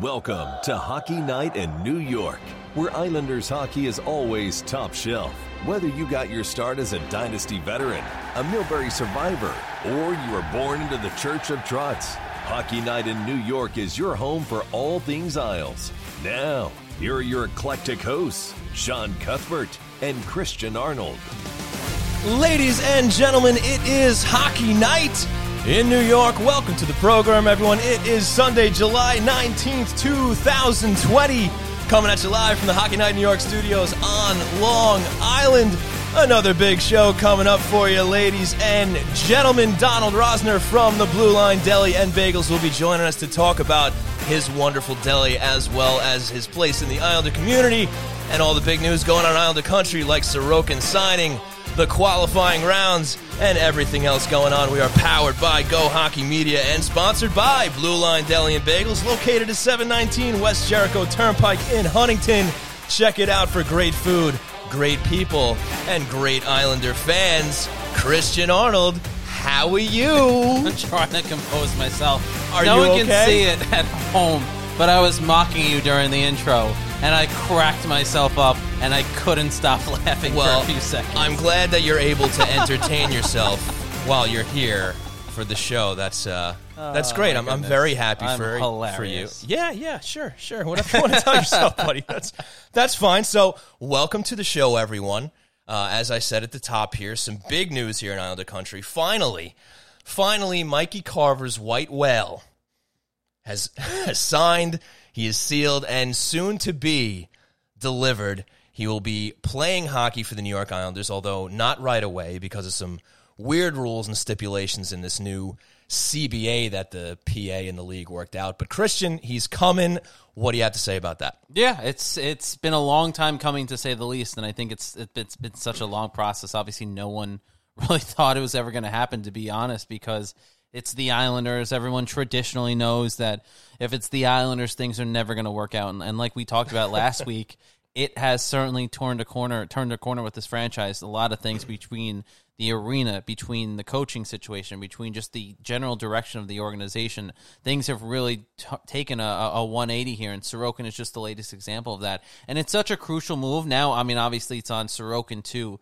Welcome to Hockey Night in New York, where Islanders hockey is always top shelf. Whether you got your start as a Dynasty veteran, a Milbury survivor, or you were born into the Church of Trotz, Hockey Night in New York is your home for all things Isles. Now, here are your eclectic hosts, Sean Cuthbert and Christian Arnold. Ladies and gentlemen, it is Hockey Night in New York. Welcome to the program, everyone. It is Sunday, July 19th, 2020. Coming at you live from the Hockey Night New York studios on Long Island. Another big show coming up for you, ladies and gentlemen. Donald Rosner from the Blue Line Deli and Bagels will be joining us to talk about his wonderful deli as well as his place in the Islander community and all the big news going on in Islander country like Sorokin signing the qualifying rounds, and everything else going on. We are powered by Go Hockey Media and sponsored by Blue Line Deli and Bagels, located at 719 West Jericho Turnpike in Huntington. Check it out for great food, great people, and great Islander fans. Christian Arnold, how are you? I'm trying to compose myself. Are no you one okay? can see it at home, but I was mocking you during the intro, and I cracked myself up, and I couldn't stop laughing Well, for a few seconds. I'm glad that you're able to entertain yourself while you're here for the show. That's uh, that's Oh, great. I'm, I'm very happy I'm for for you. Yeah, yeah, sure, sure. Whatever you want to tell yourself, buddy. That's that's fine. So, welcome to the show, everyone. Uh, as I said at the top here, some big news here in Islander country. Finally, finally, Mikey Carver's white whale has, has signed. He is sealed and soon to be delivered. He will be playing hockey for the New York Islanders, although not right away because of some weird rules and stipulations in this new CBA that the PA and the league worked out. But Christian, he's coming. What do you have to say about that? yeah, it's it's been a long time coming to say the least, and I think it's it, it's been such a long process. Obviously, no one really thought it was ever going to happen, to be honest, because it's the Islanders. Everyone traditionally knows that if it's the Islanders, things are never going to work out. And, and like we talked about last week, it has certainly turned a corner, turned a corner with this franchise. A lot of things between the arena, between the coaching situation, between just the general direction of the organization, things have really t- taken a, a 180 here. And Sorokin is just the latest example of that. And it's such a crucial move. Now, I mean, obviously, it's on Sorokin to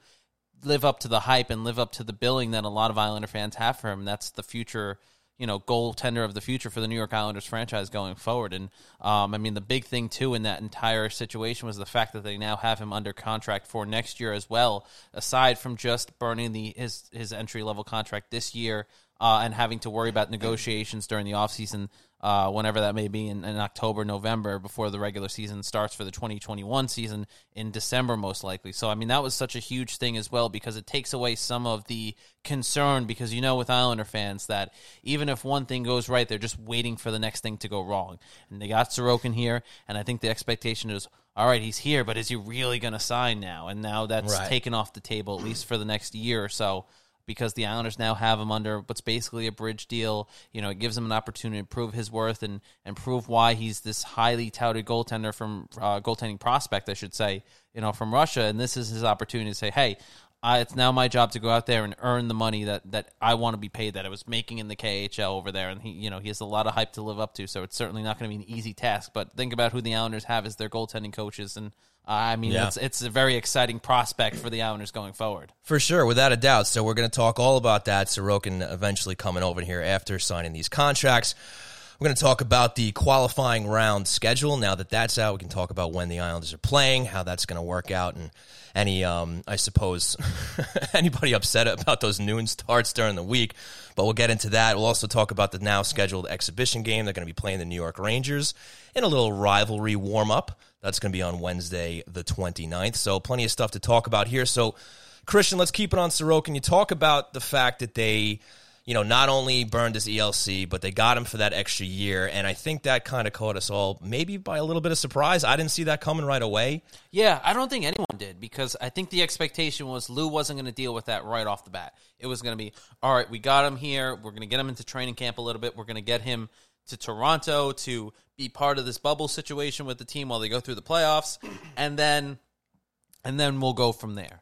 live up to the hype and live up to the billing that a lot of Islander fans have for him. That's the future, you know, goaltender of the future for the New York Islanders franchise going forward. And um, I mean, the big thing too in that entire situation was the fact that they now have him under contract for next year as well. Aside from just burning the his his entry level contract this year uh, and having to worry about negotiations during the offseason uh, whenever that may be in, in October, November, before the regular season starts for the 2021 season in December, most likely. So, I mean, that was such a huge thing as well because it takes away some of the concern because you know, with Islander fans, that even if one thing goes right, they're just waiting for the next thing to go wrong. And they got Sorokin here, and I think the expectation is. All right, he's here, but is he really going to sign now? And now that's Right. taken off the table, at least for the next year or so because the Islanders now have him under what's basically a bridge deal. You know, it gives him an opportunity to prove his worth and, and prove why he's this highly touted goaltender from uh, goaltending prospect, I should say, you know, from Russia. And this is his opportunity to say, hey, uh, it's now my job to go out there and earn the money that, that I want to be paid that I was making in the KHL over there. And he, you know, he has a lot of hype to live up to. So it's certainly not going to be an easy task. But think about who the Islanders have as their goaltending coaches and. Uh, I mean, Yeah. it's it's a very exciting prospect for the Islanders going forward. For sure, without a doubt. So we're going to talk all about that. Sorokin eventually coming over here after signing these contracts. We're going to talk about the qualifying round schedule. Now that that's out, we can talk about when the Islanders are playing, how that's going to work out, and any, um, I suppose, anybody upset about those noon starts during the week. But we'll get into that. We'll also talk about the now scheduled exhibition game. They're going to be playing the New York Rangers in a little rivalry warm up. That's going to be on Wednesday, the 29th. So, plenty of stuff to talk about here. So, Christian, let's keep it on Sorokin. You talk about the fact that they, you know, not only burned his ELC, but they got him for that extra year. And I think that kind of caught us all maybe by a little bit of surprise. I didn't see that coming right away. Yeah, I don't think anyone did because I think the expectation was Lou wasn't going to deal with that right off the bat. It was going to be, all right, we got him here. We're going to get him into training camp a little bit. We're going to get him to Toronto to be part of this bubble situation with the team while they go through the playoffs, and then and then we'll go from there.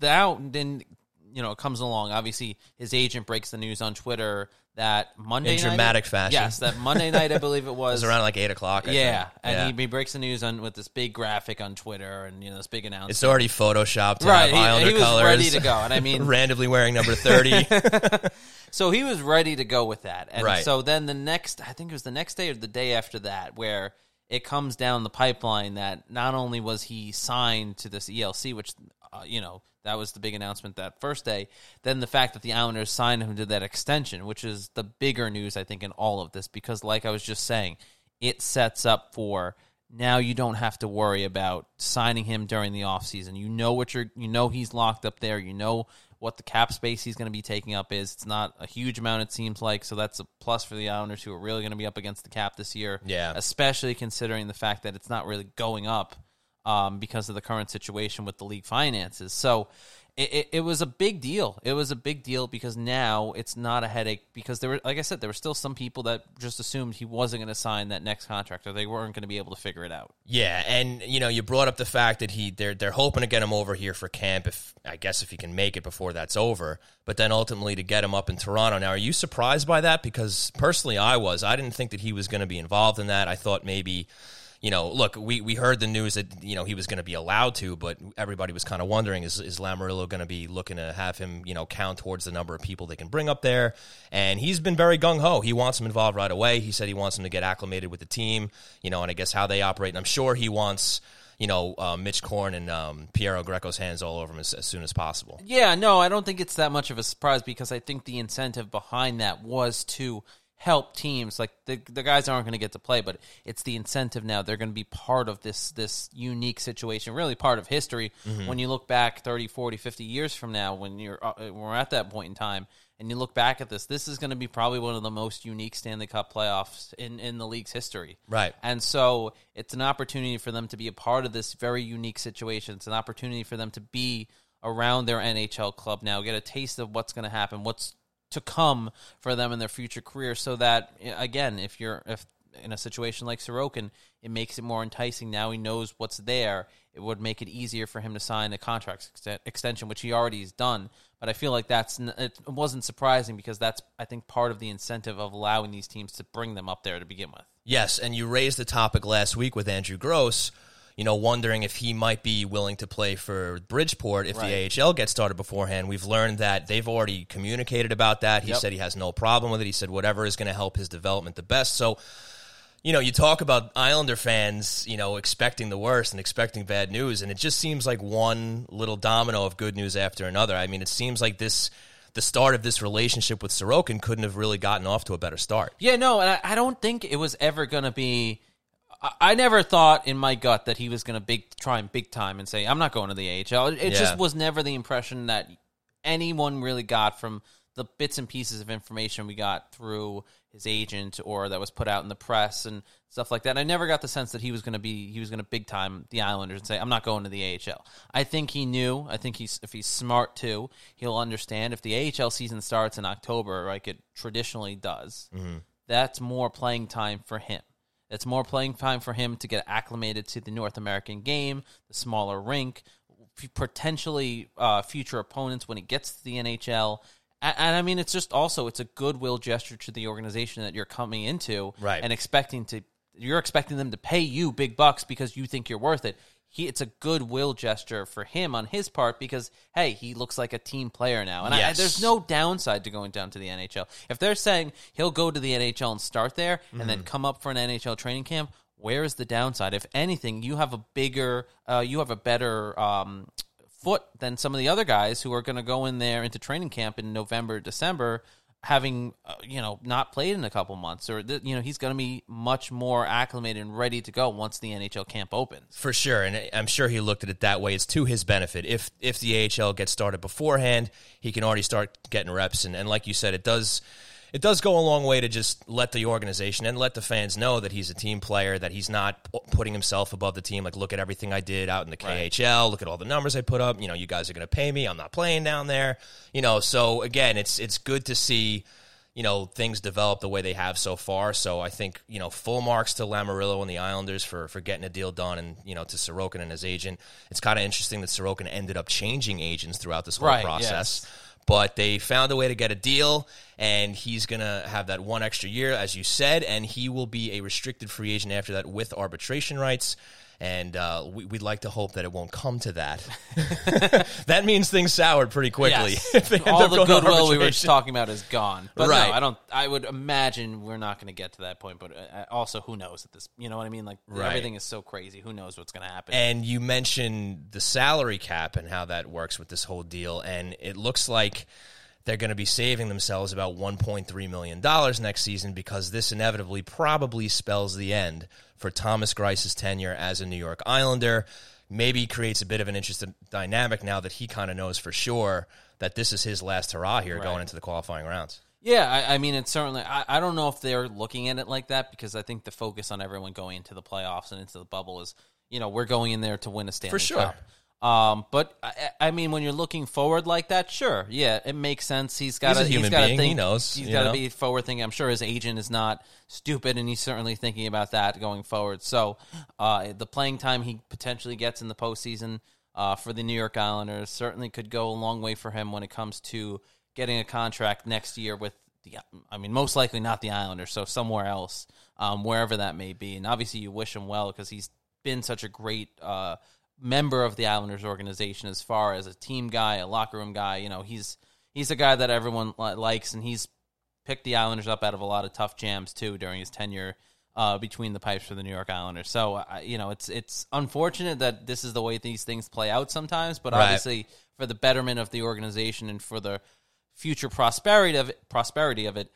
Now, then you know, comes along. Obviously, his agent breaks the news on Twitter that Monday In night, dramatic fashion. Yes, that Monday night, I believe it It was. was around like eight o'clock. I yeah, think. and Yeah. He, he breaks the news on with this big graphic on Twitter and you know this big announcement. It's already photoshopped to Right, he- he was colors. ready to go, and I mean- randomly wearing number thirty. So he was ready to go with that. And Right. so then the next, I think it was the next day or the day after that, where it comes down the pipeline that not only was he signed to this ELC, which, uh, you know, that was the big announcement that first day, then the fact that the Islanders signed him to that extension, which is the bigger news, I think, in all of this, because like I was just saying, it sets up for now you don't have to worry about signing him during the offseason. You know what you're you know he's locked up there. You know what the cap space he's going to be taking up is. It's not a huge amount it seems like, so that's a plus for the Islanders who are really going to be up against the cap this year. Yeah. Especially considering the fact that it's not really going up um, because of the current situation with the league finances. So it, it, it was a big deal. It was a big deal because now it's not a headache because there were, like I said, there were still some people that just assumed he wasn't going to sign that next contract or they weren't going to be able to figure it out. Yeah, and you know, you brought up the fact that he they're they're hoping to get him over here for camp if I guess if he can make it before that's over, but then ultimately to get him up in Toronto. Now, are you surprised by that? Because personally, I was. I didn't think that he was going to be involved in that. I thought maybe. You know, look, we, we heard the news that you know he was going to be allowed to, but everybody was kind of wondering is is Lamoriello going to be looking to have him you know count towards the number of people they can bring up there? And he's been very gung ho. He wants him involved right away. He said he wants him to get acclimated with the team, you know, and I guess how they operate. And I'm sure he wants you know, uh, Mitch Korn and um, Piero Greco's hands all over him as, as soon as possible. Yeah, no, I don't think it's that much of a surprise because I think the incentive behind that was to help teams. Like the the guys aren't going to get to play but it's the incentive now. They're going to be part of this this unique situation really part of history. When you look back 30 40 50 years from now when you're uh, when we're at that point in time and you look back at this this is going to be probably one of the most unique Stanley Cup playoffs in in the league's history. Right. and so it's an opportunity for them to be a part of this very unique situation. It's an opportunity for them to be around their NHL club now, get a taste of what's going to happen, what's to come for them in their future career so that again, if you're if in a situation like Sorokin, it makes it more enticing. Now he knows what's there. It would make it easier for him to sign a contract ex- extension, which he already has done. But I feel like that's it wasn't surprising because that's I think part of the incentive of allowing these teams to bring them up there to begin with. Yes, and you raised the topic last week with Andrew Gross, you know, wondering if he might be willing to play for Bridgeport if Right. the AHL gets started beforehand. We've learned that they've already communicated about that. He Yep. said he has no problem with it. He said whatever is going to help his development the best. So, you know, you talk about Islander fans, you know, expecting the worst and expecting bad news, and it just seems like one little domino of good news after another. I mean, it seems like this the start of this relationship with Sorokin couldn't have really gotten off to a better start. Yeah, no, and I, I don't think it was ever going to be. I, I never thought in my gut that he was going to big try and big time and say, "I'm not going to the AHL." It, Yeah. just was never the impression that anyone really got from the bits and pieces of information we got through his agent or that was put out in the press and stuff like that. I never got the sense that he was going to be he was going to big time the Islanders and say, "I'm not going to the AHL." I think he knew. I think he's if he's smart too, he'll understand if the AHL season starts in October, like it traditionally does mm-hmm. that's more playing time for him. That's more playing time for him to get acclimated to the North American game, the smaller rink, potentially uh, future opponents when he gets to the NHL. And, and I mean, it's just also it's a goodwill gesture to the organization that you're coming into, Right. And expecting to you're expecting them to pay you big bucks because you think you're worth it. He, it's a goodwill gesture for him on his part because hey, he looks like a team player now, and I, there's no downside to going down to the NHL. If they're saying he'll go to the NHL and start there and Mm-hmm. then come up for an NHL training camp, where is the downside? If anything, you have a bigger, uh, you have a better um, foot than some of the other guys who are going to go in there into training camp in November, December, having uh, you know not played in a couple months, or th- you know he's going to be much more acclimated and ready to go once the NHL camp opens. For sure, and I'm sure he looked at it that way. It's to his benefit. If if the AHL gets started beforehand, he can already start getting reps, and, and like you said, it does it does go a long way to just let the organization and let the fans know that he's a team player, that he's not pu- putting himself above the team. Like, look at everything I did out in the KHL. Look at all the numbers I put up. You know, you guys are going to pay me. I'm not playing down there. You know, so again, it's it's good to see you know things develop the way they have so far. So I think you know full marks to Lamoriello and the Islanders for for getting a deal done, and you know to Sorokin and his agent. It's kind of interesting that Sorokin ended up changing agents throughout this whole Right, process. yes. But they found a way to get a deal, and he's going to have that one extra year, as you said, and he will be a restricted free agent after that with arbitration rights. And uh, we, we'd like to hope that it won't come to that. that means things soured pretty quickly. Yes. if they end All the goodwill we were arbitration. talking about is gone. But Right. no, I don't. I would imagine we're not going to get to that point. But uh, also, who knows at this? You know what I mean? Like Right. everything is so crazy. Who knows what's going to happen? And you mentioned the salary cap and how that works with this whole deal. And it looks like they're going to be saving themselves about $1.3 million next season because this inevitably probably spells the end for Thomas Greiss's tenure as a New York Islander. Maybe creates a bit of an interesting dynamic now that he kind of knows for sure that this is his last hurrah here going into the qualifying rounds. Yeah, I, I mean, it's certainly. I, I don't know if they're looking at it like that because I think the focus on everyone going into the playoffs and into the bubble is, you know, we're going in there to win a Stanley for sure. Cup. Um, but I, I mean, when you're looking forward like that, sure, yeah, it makes sense. He's got He's a human to being. He knows, He's got to be forward thinking. I'm sure his agent is not stupid, and he's certainly thinking about that going forward. So, uh, the playing time he potentially gets in the postseason uh, for the New York Islanders certainly could go a long way for him when it comes to getting a contract next year with the. I mean, most likely not the Islanders, so somewhere else, um, wherever that may be. And obviously, you wish him well because he's been such a great. Uh, member of the Islanders organization as far as a team guy, a locker room guy. You know, he's he's a guy that everyone li- likes, and he's picked the Islanders up out of a lot of tough jams too during his tenure uh, between the pipes for the New York Islanders. So uh, you know, it's it's unfortunate that this is the way these things play out sometimes, but Right. obviously for the betterment of the organization and for the future prosperity of it, prosperity of it,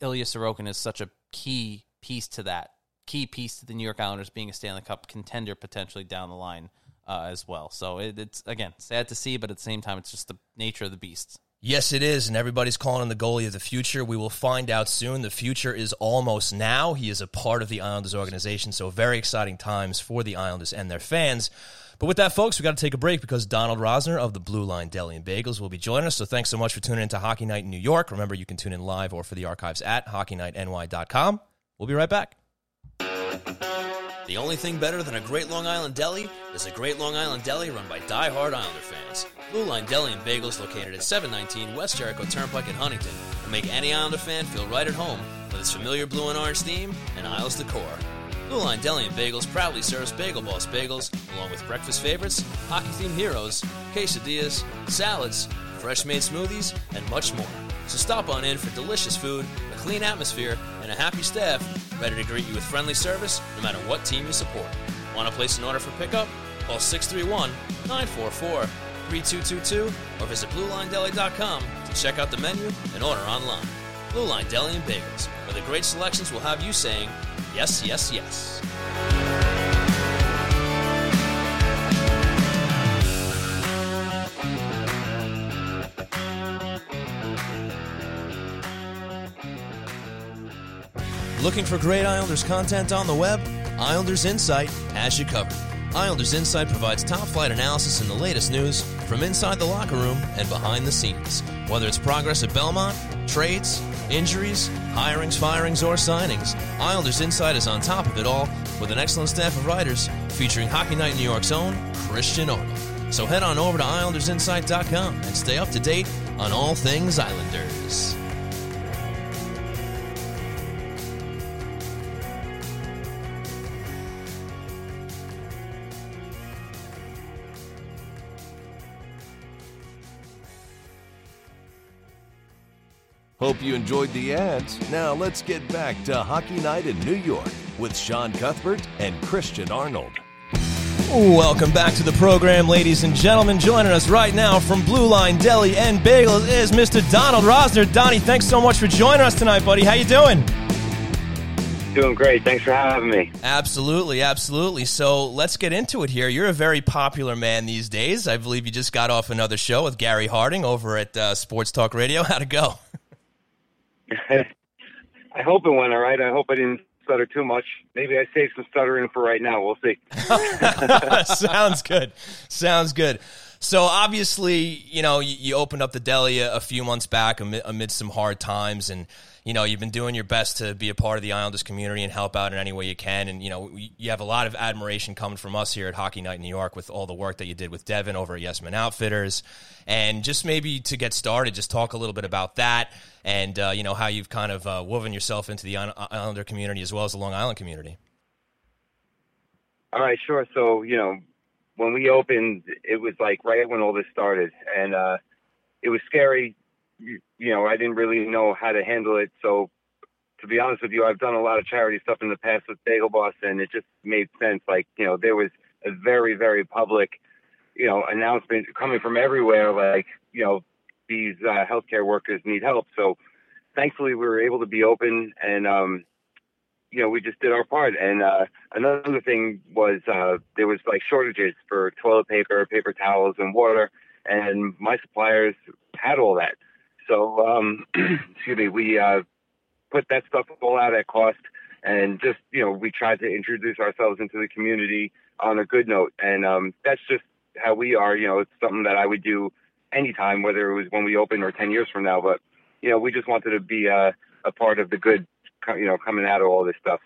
Ilya Sorokin is such a key piece to that. Key piece to the New York Islanders being a Stanley Cup contender potentially down the line uh, as well. So it, it's again sad to see, but at the same time, it's just the nature of the beast. Yes, it is, and everybody's calling him the goalie of the future. We will find out soon. The future is almost now. He is a part of the Islanders organization, so very exciting times for the Islanders and their fans. But with that, folks, we got to take a break because Donald Rosner of the Blue Line Deli and Bagels will be joining us. So thanks so much for tuning in to Hockey Night in New York. Remember, you can tune in live or for the archives at hockeynightny.com. We'll be right back. The only thing better than a great Long Island deli is a great Long Island deli run by die-hard Islander fans. Blue Line Deli and Bagels located at 719 West Jericho Turnpike in Huntington will make any Islander fan feel right at home with its familiar blue and orange theme and Isles decor. Blue Line Deli and Bagels proudly serves Bagel Boss bagels along with breakfast favorites, hockey-themed heroes, quesadillas, salads, fresh-made smoothies, and much more. So stop on in for delicious food, clean atmosphere, and a happy staff ready to greet you with friendly service no matter what team you support. Want to place an order for pickup? Call 631 944 3222 or visit BlueLineDeli.com to check out the menu and order online. Blue Line Deli and Bagels, where the great selections will have you saying, yes, yes, yes. Looking for great Islanders content on the web? Islanders Insight has you covered. Islanders Insight provides top flight analysis and the latest news from inside the locker room and behind the scenes. Whether it's progress at Belmont, trades, injuries, hirings, firings, or signings, Islanders Insight is on top of it all with an excellent staff of writers featuring Hockey Night in New York's own Christian Arnold. So head on over to IslandersInsight.com and stay up to date on all things Islanders. Hope you enjoyed the ads. Now let's get back to Hockey Night in New York with Sean Cuthbert and Christian Arnold. Welcome back to the program, ladies and gentlemen. Joining us right now from Blue Line Deli and Bagels is Mr. Donald Rosner. Donnie, thanks so much for joining us tonight, buddy. How you doing? Doing great. Thanks for having me. Absolutely, absolutely. So let's get into it here. You're a very popular man these days. I believe you just got off another show with Gary Harding over at uh, Sports Talk Radio. How'd it go? I hope it went all right. I hope I didn't stutter too much. Maybe I saved some stuttering for right now. We'll see. Sounds good. Sounds good. So obviously, you know, you, you opened up the deli a, a few months back amid, amid some hard times, and you know, you've been doing your best to be a part of the Islanders community and help out in any way you can. And, you know, you have a lot of admiration coming from us here at Hockey Night in New York with all the work that you did with Devin over at Yes Men Outfitters. And just maybe to get started, just talk a little bit about that and, uh, you know, how you've kind of uh, woven yourself into the Islander community as well as the Long Island community. All right, sure. So, you know, when we opened, it was like right when all this started. And, uh, it was scary you, know, I didn't really know how to handle it. So to be honest with you, I've done a lot of charity stuff in the past with Bagel Boss, and it just made sense. Like, you know, there was a very, very public, you know, announcement coming from everywhere. Like, you know, these uh, healthcare workers need help. So thankfully, we were able to be open, and um, you know, we just did our part. And uh, another thing was uh, there was like shortages for toilet paper, paper towels, and water, and my suppliers had all that. So, um, excuse me, we uh, put that stuff all out at cost, and just you know, we tried to introduce ourselves into the community on a good note, and um, that's just how we are. You know, it's something that I would do anytime, whether it was when we open or ten years from now. But you know, we just wanted to be uh, a part of the good, you know, coming out of all this stuff.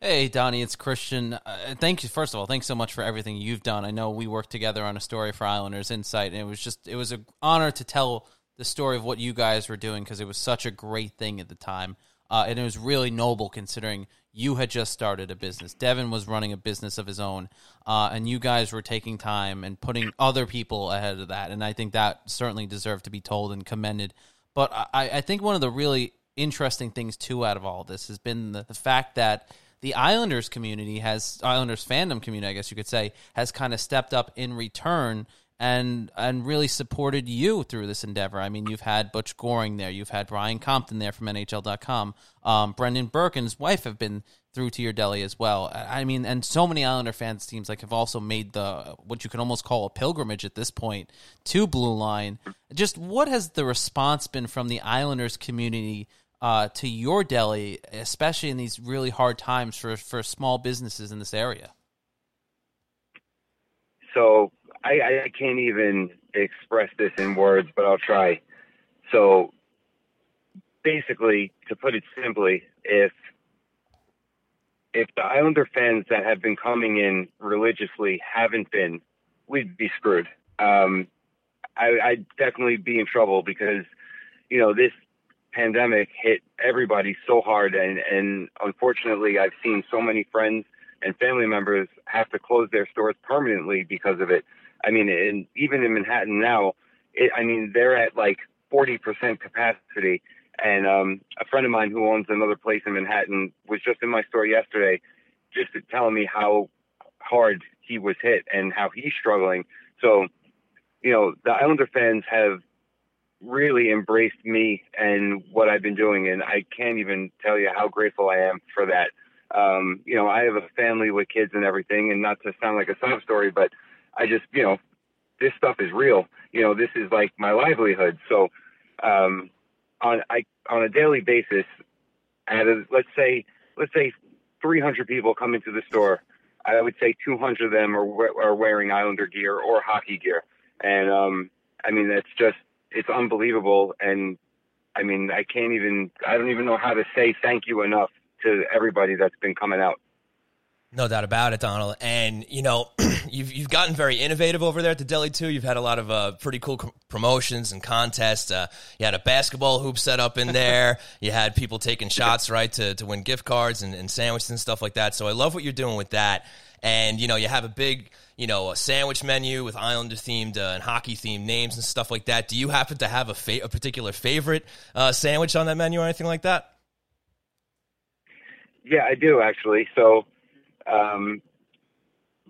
Hey, Donnie, it's Christian. Uh, thank you. First of all, thanks so much for everything you've done. I know we worked together on a story for Islanders Insight, and it was just it was an honor to tell the story of what you guys were doing because it was such a great thing at the time. Uh, and it was really noble considering you had just started a business. Devin was running a business of his own, uh, and you guys were taking time and putting other people ahead of that. And I think that certainly deserved to be told and commended. But I, I think one of the really interesting things, too, out of all of this has been the, the fact that the Islanders community has, Islanders fandom community, I guess you could say, has kind of stepped up in return and and really supported you through this endeavor. I mean, you've had Butch Goring there, you've had Brian Compton there from NHL.com. Um, Brendan Burke and his wife have been through to your deli as well. I mean, and so many Islander fans teams like have also made the what you can almost call a pilgrimage at this point to Blue Line. Just what has the response been from the Islanders community uh, to your deli, especially in these really hard times for for small businesses in this area? So I, I can't even express this in words, but I'll try. So basically, to put it simply, if if the Islander fans that have been coming in religiously haven't been, we'd be screwed. Um, I, I'd definitely be in trouble because, you know, this pandemic hit everybody so hard, and and unfortunately, I've seen so many friends and family members have to close their stores permanently because of it. I mean, in, even in Manhattan now, it, I mean, they're at like 40% capacity. And um, a friend of mine who owns another place in Manhattan was just in my store yesterday, just telling me how hard he was hit and how he's struggling. So, you know, the Islander fans have really embraced me and what I've been doing, and I can't even tell you how grateful I am for that. Um, you know, I have a family with kids and everything, and not to sound like a sob story, but I just, you know, this stuff is real. You know, this is like my livelihood. So, um, on I on a daily basis, out of let's say let's say 300 people come into the store, I would say 200 of them are are wearing Islander gear or hockey gear, and um, I mean that's just it's unbelievable. And I mean I can't even I don't even know how to say thank you enough to everybody that's been coming out. No doubt about it, Donald. And you know, you've you've gotten very innovative over there at the deli too. You've had a lot of uh, pretty cool co- promotions and contests. Uh, you had a basketball hoop set up in there. you had people taking shots right to, to win gift cards and, and sandwiches and stuff like that. So I love what you're doing with that. And you know, you have a big you know a sandwich menu with Islander themed uh, and hockey themed names and stuff like that. Do you happen to have a fa- a particular favorite uh, sandwich on that menu or anything like that? Yeah, I do actually. So um,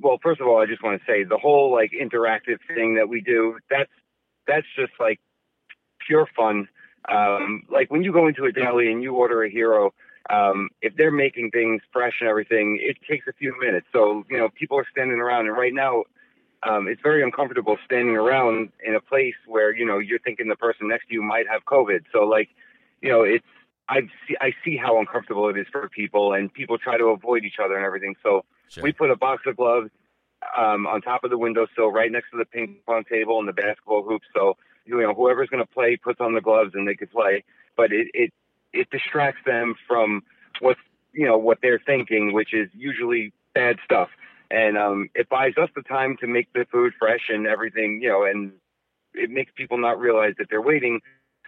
well, first of all, I just want to say the whole like interactive thing that we do, that's, that's just like pure fun. Um, like when you go into a deli and you order a hero, um, if they're making things fresh and everything, it takes a few minutes. So, you know, people are standing around and right now, um, it's very uncomfortable standing around in a place where, you know, you're thinking the person next to you might have COVID. So like, you know, it's, I see I see how uncomfortable it is for people, and people try to avoid each other and everything. So sure. we put a box of gloves um, on top of the windowsill, right next to the ping pong table and the basketball hoops. So you know whoever's going to play puts on the gloves and they can play. But it, it it distracts them from what's you know what they're thinking, which is usually bad stuff. And um, it buys us the time to make the food fresh and everything, you know, and it makes people not realize that they're waiting,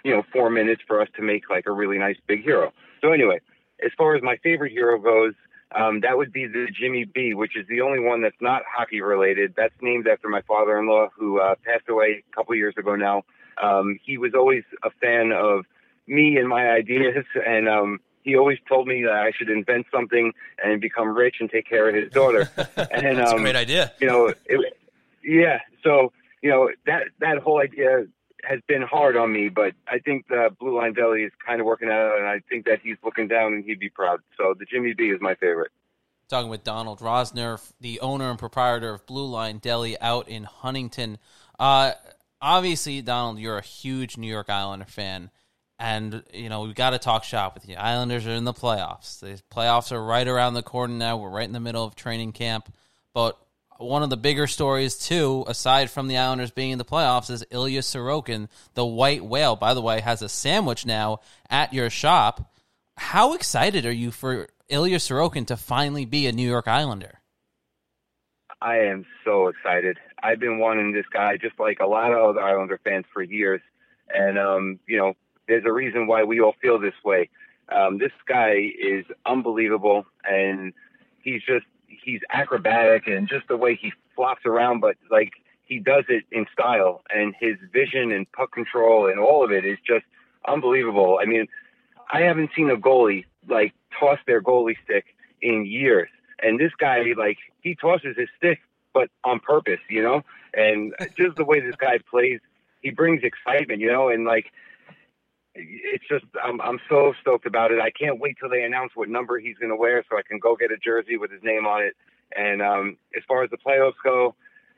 you know, four minutes for us to make like a really nice big hero. So anyway, as far as my favorite hero goes, um, that would be the Jimmy B, which is the only one that's not hockey related. That's named after my father-in-law who uh, passed away a couple years ago now. Um, he was always a fan of me and my ideas, and um, he always told me that I should invent something and become rich and take care of his daughter. and That's um, a great idea. you know, it, yeah. So you know that that whole idea has been hard on me, but I think the Blue Line Deli is kind of working out, and I think that he's looking down and he'd be proud. So the Jimmy B is my favorite. Talking with Donald Rosner, the owner and proprietor of Blue Line Deli out in Huntington. Uh, obviously, Donald, you're a huge New York Islander fan, and you know we got to talk shop with you. Islanders are in the playoffs. The playoffs are right around the corner now. We're right in the middle of training camp, but one of the bigger stories too, aside from the Islanders being in the playoffs, is Ilya Sorokin, the white whale. By the way, has a sandwich now at your shop. How excited are you for Ilya Sorokin to finally be a New York Islander? I am so excited. I've been wanting this guy just like a lot of other Islander fans for years. And, um, you know, there's a reason why we all feel this way. Um, this guy is unbelievable and he's just, he's acrobatic and just the way he flops around, but like he does it in style and his vision and puck control and all of it is just unbelievable. I mean, I haven't seen a goalie like toss their goalie stick in years. And this guy, like, he tosses his stick, but on purpose, you know? And just the way this guy plays, he brings excitement, you know? And, like, it's just, I'm, I'm so stoked about it. I can't wait till they announce what number he's going to wear so I can go get a jersey with his name on it. And um, as far as the playoffs go,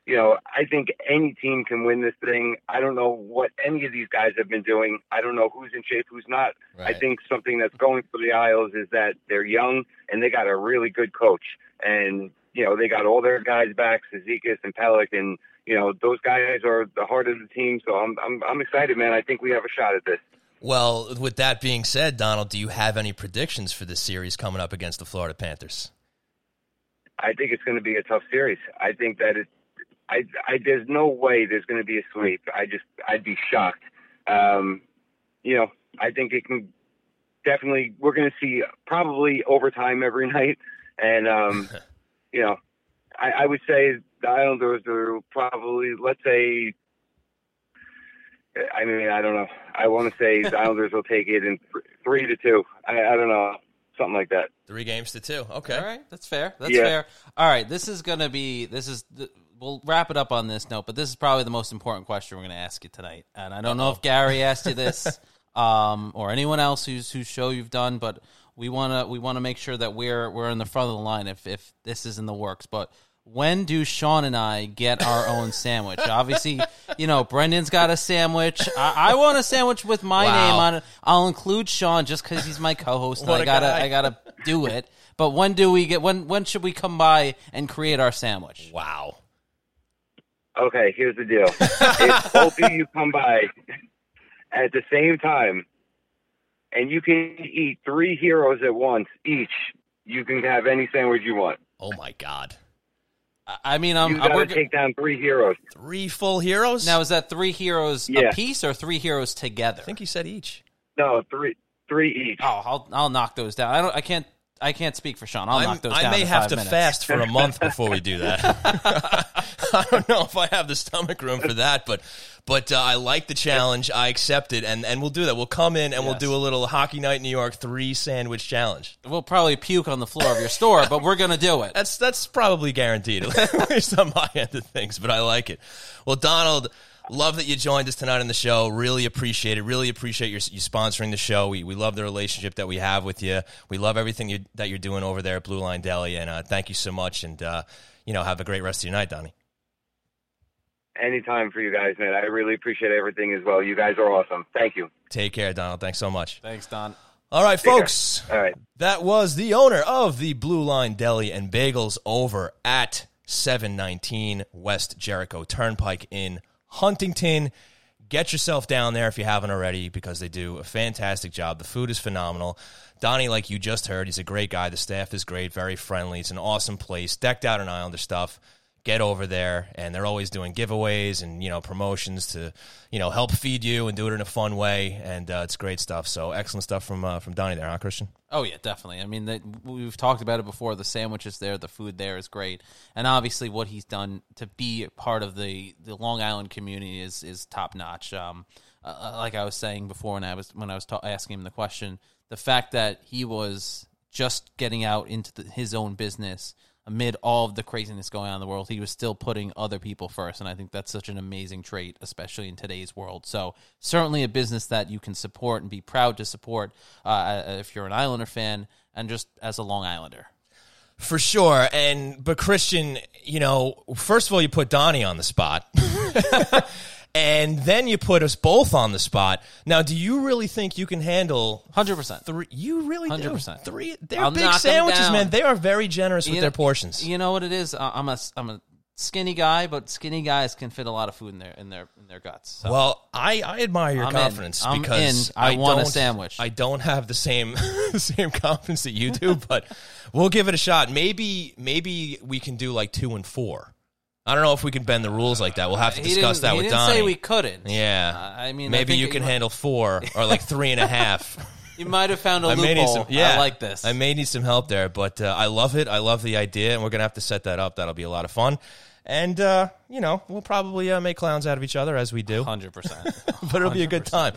you know, I think any team can win this thing. I don't know what any of these guys have been doing. I don't know who's in shape, who's not. I think something that's going for the Isles is that they're young and they got a really good coach. And, you know, they got all their guys back, Cizikas and Pelech, and, you know, those guys are the heart of the team. So I'm, I'm, I'm excited, man. I think we have a shot at this. Well, with that being said, Donald, do you have any predictions for this series coming up against the Florida Panthers? I think it's going to be a tough series. I think that it, I, I, there's no way there's going to be a sweep. I just, I'd be shocked. Um, you know, I think it can definitely, we're going to see probably overtime every night. And, um, you know, I, I would say the Islanders are probably, let's say, I mean, I don't know. I want to say the Islanders will take it in three to two. I, I don't know. Something like that. Three games to two. Okay. All right, that's fair. That's Yeah. fair. All right, this is going to be this is the, we'll wrap it up on this note, but this is probably the most important question we're going to ask you tonight. And I don't know if Gary asked you this um, or anyone else whose whose show you've done, but we want to we want to make sure that we're we're in the front of the line if if this is in the works. But when do Sean and I get our own sandwich? Obviously, you know Brendan's got a sandwich. I, I want a sandwich with my Wow. name on it. I'll include Sean just because he's my co-host. and What I a gotta guy. I gotta do it. But when do we get when when should we come by and create our sandwich? Wow. Okay, here's the deal. if both of you come by at the same time and you can eat three heroes at once each, you can have any sandwich you want. Oh my God. I- mean, I'm, um, You gotta we're, take down three heroes. Three full heroes. now is that three heroes Yeah. a piece or three heroes together? I think he said each. No, three three each. oh, I'll I'll knock those down. I don't. I can't. I can't speak for Sean. I'll I'm- knock those I down. may in have to minutes. fast for a month before we do that. I don't know if I have the stomach room for that, but but uh, I like the challenge. I accept it, and, and we'll do that. We'll come in and we'll do a little Hockey Night New York three sandwich challenge. We'll probably puke on the floor of your store, but we're gonna do it. That's that's probably guaranteed, at least on my end of things. But I like it. Well, Donald, love that you joined us tonight on the show. Really appreciate it. Really appreciate your, you sponsoring the show. We we love the relationship that we have with you. We love everything you, that you're doing over there at Blue Line Deli, and uh, thank you so much. And uh, you know, have a great rest of your night, Donnie. Anytime for you guys, man. I really appreciate everything as well. You guys are awesome. Thank you. Take care, Donald. Thanks so much. Thanks, Don. All right, folks. All right. That was the owner of the Blue Line Deli and Bagels over at 719 West Jericho Turnpike in Huntington. get yourself down there if you haven't already because they do a fantastic job. The food is phenomenal. Donnie, like you just heard, he's a great guy. The staff is great, very friendly. It's an awesome place, decked out in Islander stuff get over there and they're always doing giveaways and you know promotions to you know help feed you and do it in a fun way and uh, it's great stuff so excellent stuff from uh, from donnie there huh christian Oh yeah, definitely. I mean, we've talked about it before. The sandwiches there, the food there is great, and obviously what he's done to be a part of the, the Long Island community is is top notch. Um, uh, like I was saying before, when I was when I was ta- asking him the question, the fact that he was just getting out into the, his own business amid all of the craziness going on in the world, he was still putting other people first. And I think that's such an amazing trait, especially in today's world. So, certainly a business that you can support and be proud to support uh, if you're an Islander fan and just as a Long Islander. For sure. And, but Christian, you know, first of all, you put Donnie on the spot. and then you put us both on the spot. Now, do you really think you can handle hundred percent three? You really 100%. 100%. three. They're I'll big sandwiches, man. They are very generous with You their portions. You know what it is? I- I'm a I'm a skinny guy, but skinny guys can fit a lot of food in their in their in their guts. So. Well, I, I admire your I'm in. confidence I'm because in. I want a sandwich. I don't have the same the same confidence that you do, but we'll give it a shot. Maybe maybe we can do like two and four. I don't know if we can bend the rules like that. We'll have to he discuss didn't, that he with didn't Donnie. say we couldn't. yeah, Uh, I mean, I maybe think you it can handle four or like three and a half. You might have found a I may need loophole. some. Yeah, I like this. I may need some help there, but uh, I love it. I love the idea, and we're gonna have to set that up. That'll be a lot of fun. And uh, you know, we'll probably uh, make clowns out of each other as we do. Hundred percent. but it'll be a good time.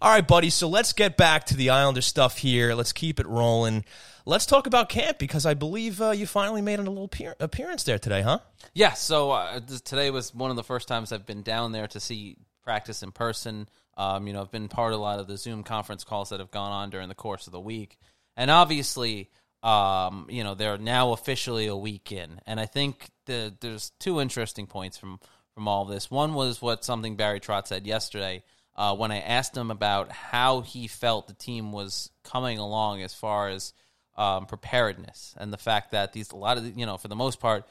All right, buddy. So let's get back to the Islander stuff here. Let's keep it rolling. Let's talk about camp because I believe uh, you finally made a little appear- appearance there today, huh? Yeah, so uh, today was one of the first times I've been down there to see practice in person. Um, you know, I've been part of a lot of the Zoom conference calls that have gone on during the course of the week, and obviously, um, you know, they're now officially a week in, and I think the, there's two interesting points from from all this. One was what something Barry Trotz said yesterday uh, when I asked him about how he felt the team was coming along as far as um, preparedness and the fact that these a lot of you know for the most part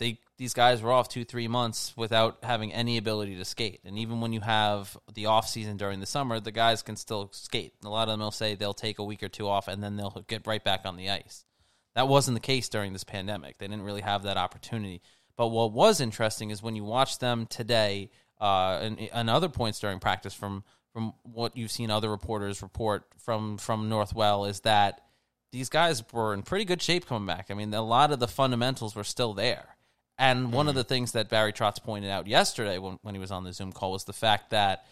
they these guys were off two three months without having any ability to skate. And even when you have the off season during the summer the guys can still skate. A lot of them will say they'll take a week or two off and then they'll get right back on the ice. That wasn't the case during this pandemic. They didn't really have that opportunity. But what was interesting is when you watch them today uh, and, and other points during practice from from what you've seen other reporters report from from Northwell is that these guys were in pretty good shape coming back. I mean, a lot of the fundamentals were still there. And one of mm. the things that Barry Trotz pointed out yesterday when, when he was on the Zoom call was the fact that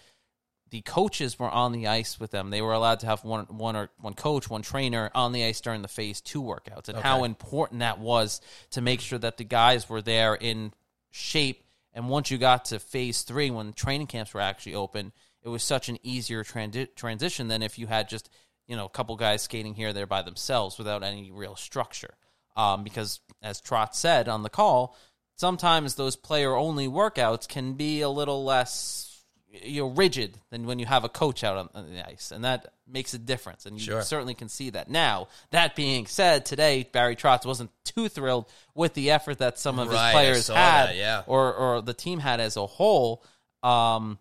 the coaches were on the ice with them. They were allowed to have one one or one coach, one trainer on the ice during the phase two workouts, and how important that was to make sure that the guys were there in shape. And once you got to phase three, when training camps were actually open, it was such an easier transi- transition than if you had just you know a couple guys skating here there by themselves without any real structure. Um, because as Trotz said on the call, sometimes those player only workouts can be a little less you know rigid than when you have a coach out on, the ice, and that makes a difference. And you Sure. certainly can see that. Now, that being said, today Barry Trotz wasn't too thrilled with the effort that some of Right, his players had, that, yeah. or or the team had as a whole. Um,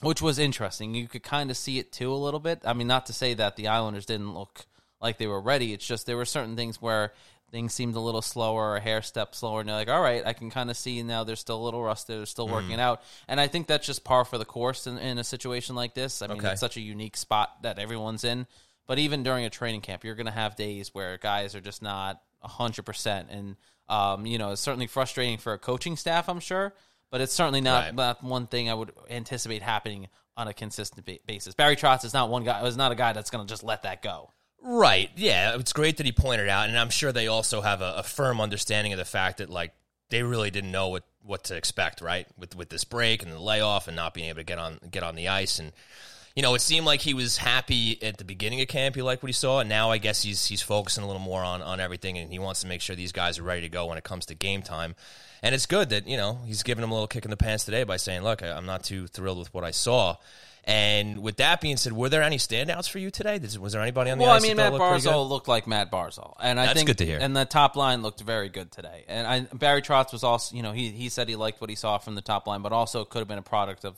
which was interesting. You could kind of see it too a little bit. I mean, not to say that the Islanders didn't look like they were ready. It's just there were certain things where things seemed a little slower, a hair step slower, and you're like, all right, I can kind of see now they're still a little rusted, they're still working it out. And I think that's just par for the course in, in a situation like this. I mean, Okay. it's such a unique spot that everyone's in. But even during a training camp, you're going to have days where guys are just not 100%. And, um, you know, it's certainly frustrating for a coaching staff, I'm sure. But it's certainly not, Right. not one thing I would anticipate happening on a consistent ba- basis. Barry Trotz is not one guy. Was not a guy that's going to just let that go. Right. Yeah. It's great that he pointed out, and I'm sure they also have a, a firm understanding of the fact that like they really didn't know what, what to expect, right? With with this break and the layoff and not being able to get on get on the ice and. You know, it seemed like he was happy at the beginning of camp. He liked what he saw, and now I guess he's he's focusing a little more on, on everything, and he wants to make sure these guys are ready to go when it comes to game time. And it's good that you know he's giving them a little kick in the pants today by saying, "Look, I- I'm not too thrilled with what I saw." And with that being said, were there any standouts for you today? Was there anybody on the Well, I mean, Matt looked? Barzal looked like Matt Barzal, and I That's think good to hear. And the top line looked very good today. And I, Barry Trotz was also, you know, he he said he liked what he saw from the top line, but also it could have been a product of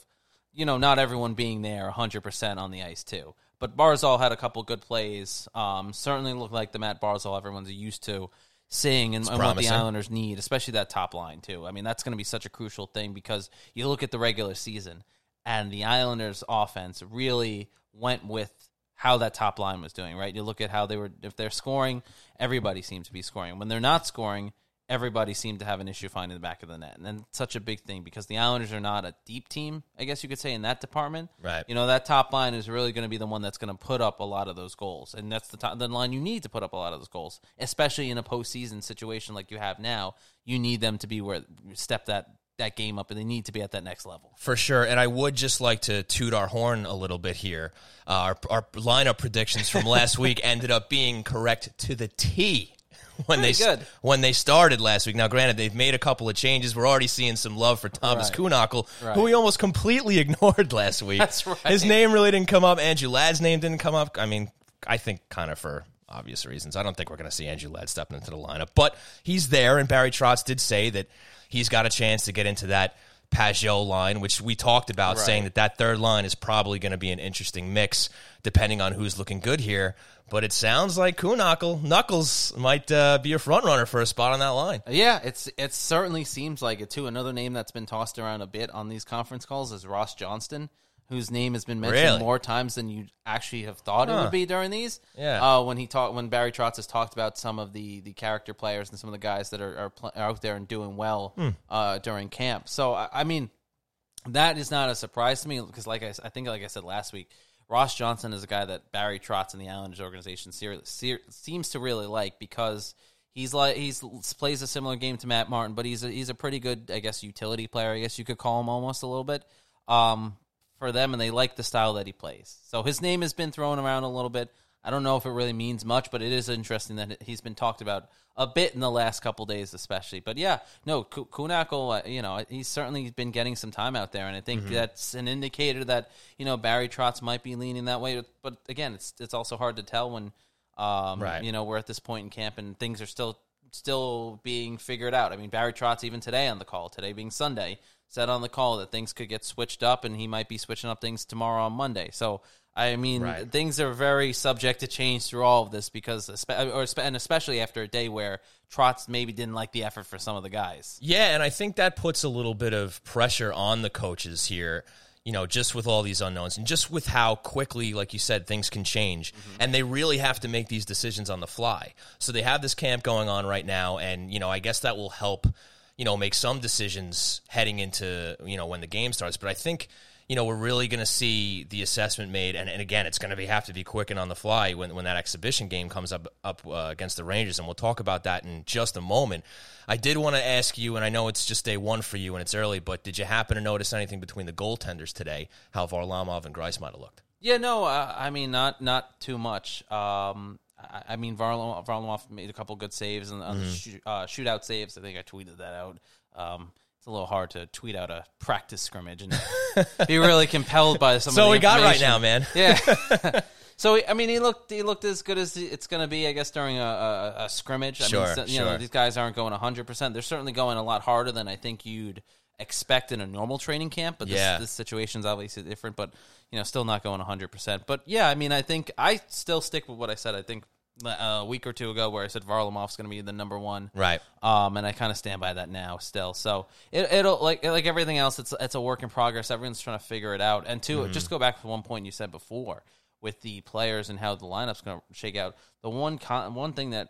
you know, not everyone being there 100% on the ice, too. But Barzal had a couple good plays. Um, certainly looked like the Matt Barzal everyone's used to seeing and, and what the. Islanders need, especially that top line, too. I mean, that's going to be such a crucial thing because you look at the regular season and the Islanders' offense really went with how that top line was doing, right? You look at how they were, if they're scoring, everybody seems to be scoring. When they're not scoring, everybody seemed to have an issue finding the back of the net. And then such a big thing because the Islanders are not a deep team, I guess you could say, in that department. Right. You know, that top line is really going to be the one that's going to put up a lot of those goals. And that's the, top, the line you need to put up a lot of those goals, especially in a postseason situation like you have now. You need them to be where, step that, that game up, and they need to be at that next level. For sure. And I would just like to toot our horn a little bit here. Uh, our, our lineup predictions from last week ended up being correct to the T. When they good. when they started last week. Now, granted, they've made a couple of changes. We're already seeing some love for Thomas Right. Kuhnhackl, Right. who we almost completely ignored last week. That's right. His name really didn't come up. Andrew Ladd's name didn't come up. I mean, I think kind of for obvious reasons. I don't think we're going to see Andrew Ladd stepping into the lineup, but he's there. And Barry Trotz did say that he's got a chance to get into that Pageau line, which we talked about, Right. saying that that third line is probably going to be an interesting mix depending on who's looking good here. But it sounds like Kuhnhackl, Knuckles might uh, be a front runner for a spot on that line. Yeah, it's it certainly seems like it too. Another name that's been tossed around a bit on these conference calls is Ross Johnston, whose name has been mentioned Really? more times than you actually have thought it Huh. would be during these. Yeah. Uh, when he talked, when Barry Trotz has talked about some of the the character players and some of the guys that are, are, pl- are out there and doing well Hmm. uh, during camp. So I, I mean, that is not a surprise to me because, like I, s- I think, like I said last week, Ross Johnston is a guy that Barry Trotz and the Islanders organization ser- ser- seems to really like because he's like he's plays a similar game to Matt Martin, but he's a, he's a pretty good, I guess, utility player. I guess you could call him almost a little bit um, for them, and they like the style that he plays. So his name has been thrown around a little bit. I don't know if it really means much, but it is interesting that he's been talked about a bit in the last couple days, especially. But yeah, no, Ku- uh, you know, he's certainly been getting some time out there, and I think that's an indicator that you know Barry Trotz might be leaning that way. But again, it's it's also hard to tell when um, Right. you know we're at this point in camp and things are still still being figured out. I mean, Barry Trotz even today on the call, today being Sunday, said on the call that things could get switched up, and he might be switching up things tomorrow on Monday. So. I mean, Right. things are very subject to change through all of this because, or, and especially after a day where Trotz maybe didn't like the effort for some of the guys. Yeah, and I think that puts a little bit of pressure on the coaches here, you know, just with all these unknowns and just with how quickly, like you said, things can change. Mm-hmm. And they really have to make these decisions on the fly. So they have this camp going on right now, and, you know, I guess that will help, you know, make some decisions heading into, you know, when the game starts. But I think. You know, we're really going to see the assessment made, and, and again, it's going to be have to be quick and on the fly when, when that exhibition game comes up up uh, against the Rangers, and we'll talk about that in just a moment. I did want to ask you, and I know it's just day one for you and it's early, but did you happen to notice anything between the goaltenders today? How Varlamov and Greiss might have looked? Yeah, no, uh, I mean not not too much. Um, I, I mean Varlamov, Varlamov made a couple good saves on, the shoot, uh, shootout saves. I think I tweeted that out. Um, it's a little hard to tweet out a practice scrimmage and be really compelled by some. So of the we got right now, man. Yeah. so I mean, he looked he looked as good as it's going to be, I guess, during a, a, a scrimmage. I Sure, mean, so- you know, sure. these guys aren't going 100. percent They're certainly going a lot harder than I think you'd expect in a normal training camp. But this, Yeah. this situation's obviously different. But you know, still not going 100. percent But yeah, I mean, I think I still stick with what I said. I think a week or two ago, where I said Varlamov's going to be the number one. Right. Um, and I kind of stand by that now still. So it, it'll like like everything else. It's it's a work in progress. Everyone's trying to figure it out. And 2 Mm-hmm. just go back to one point you said before with the players and how the lineup's going to shake out. The one con- one thing that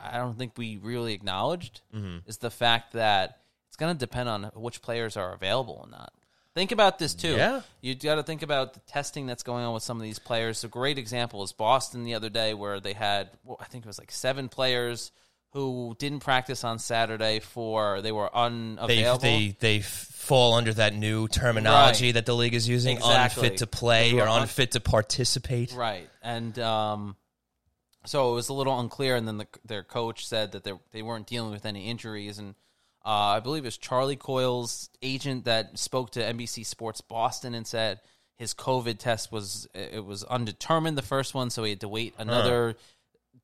I don't think we really acknowledged Mm-hmm. is the fact that it's going to depend on which players are available or not. Think about this too. Yeah. You got to think about the testing that's going on with some of these players. A great example is Boston the other day, where they had, well, I think it was like seven players who didn't practice on Saturday for they were They, unavailable. they they f- fall under that new terminology Right. that the league is using: Exactly. unfit to play or un- unfit to participate. Right, and um, so it was a little unclear. And then the, their coach said that they they weren't dealing with any injuries, and uh, I believe it was Charlie Coyle's agent that spoke to NBC Sports Boston and said his COVID test was it was undetermined the first one, so he had to wait another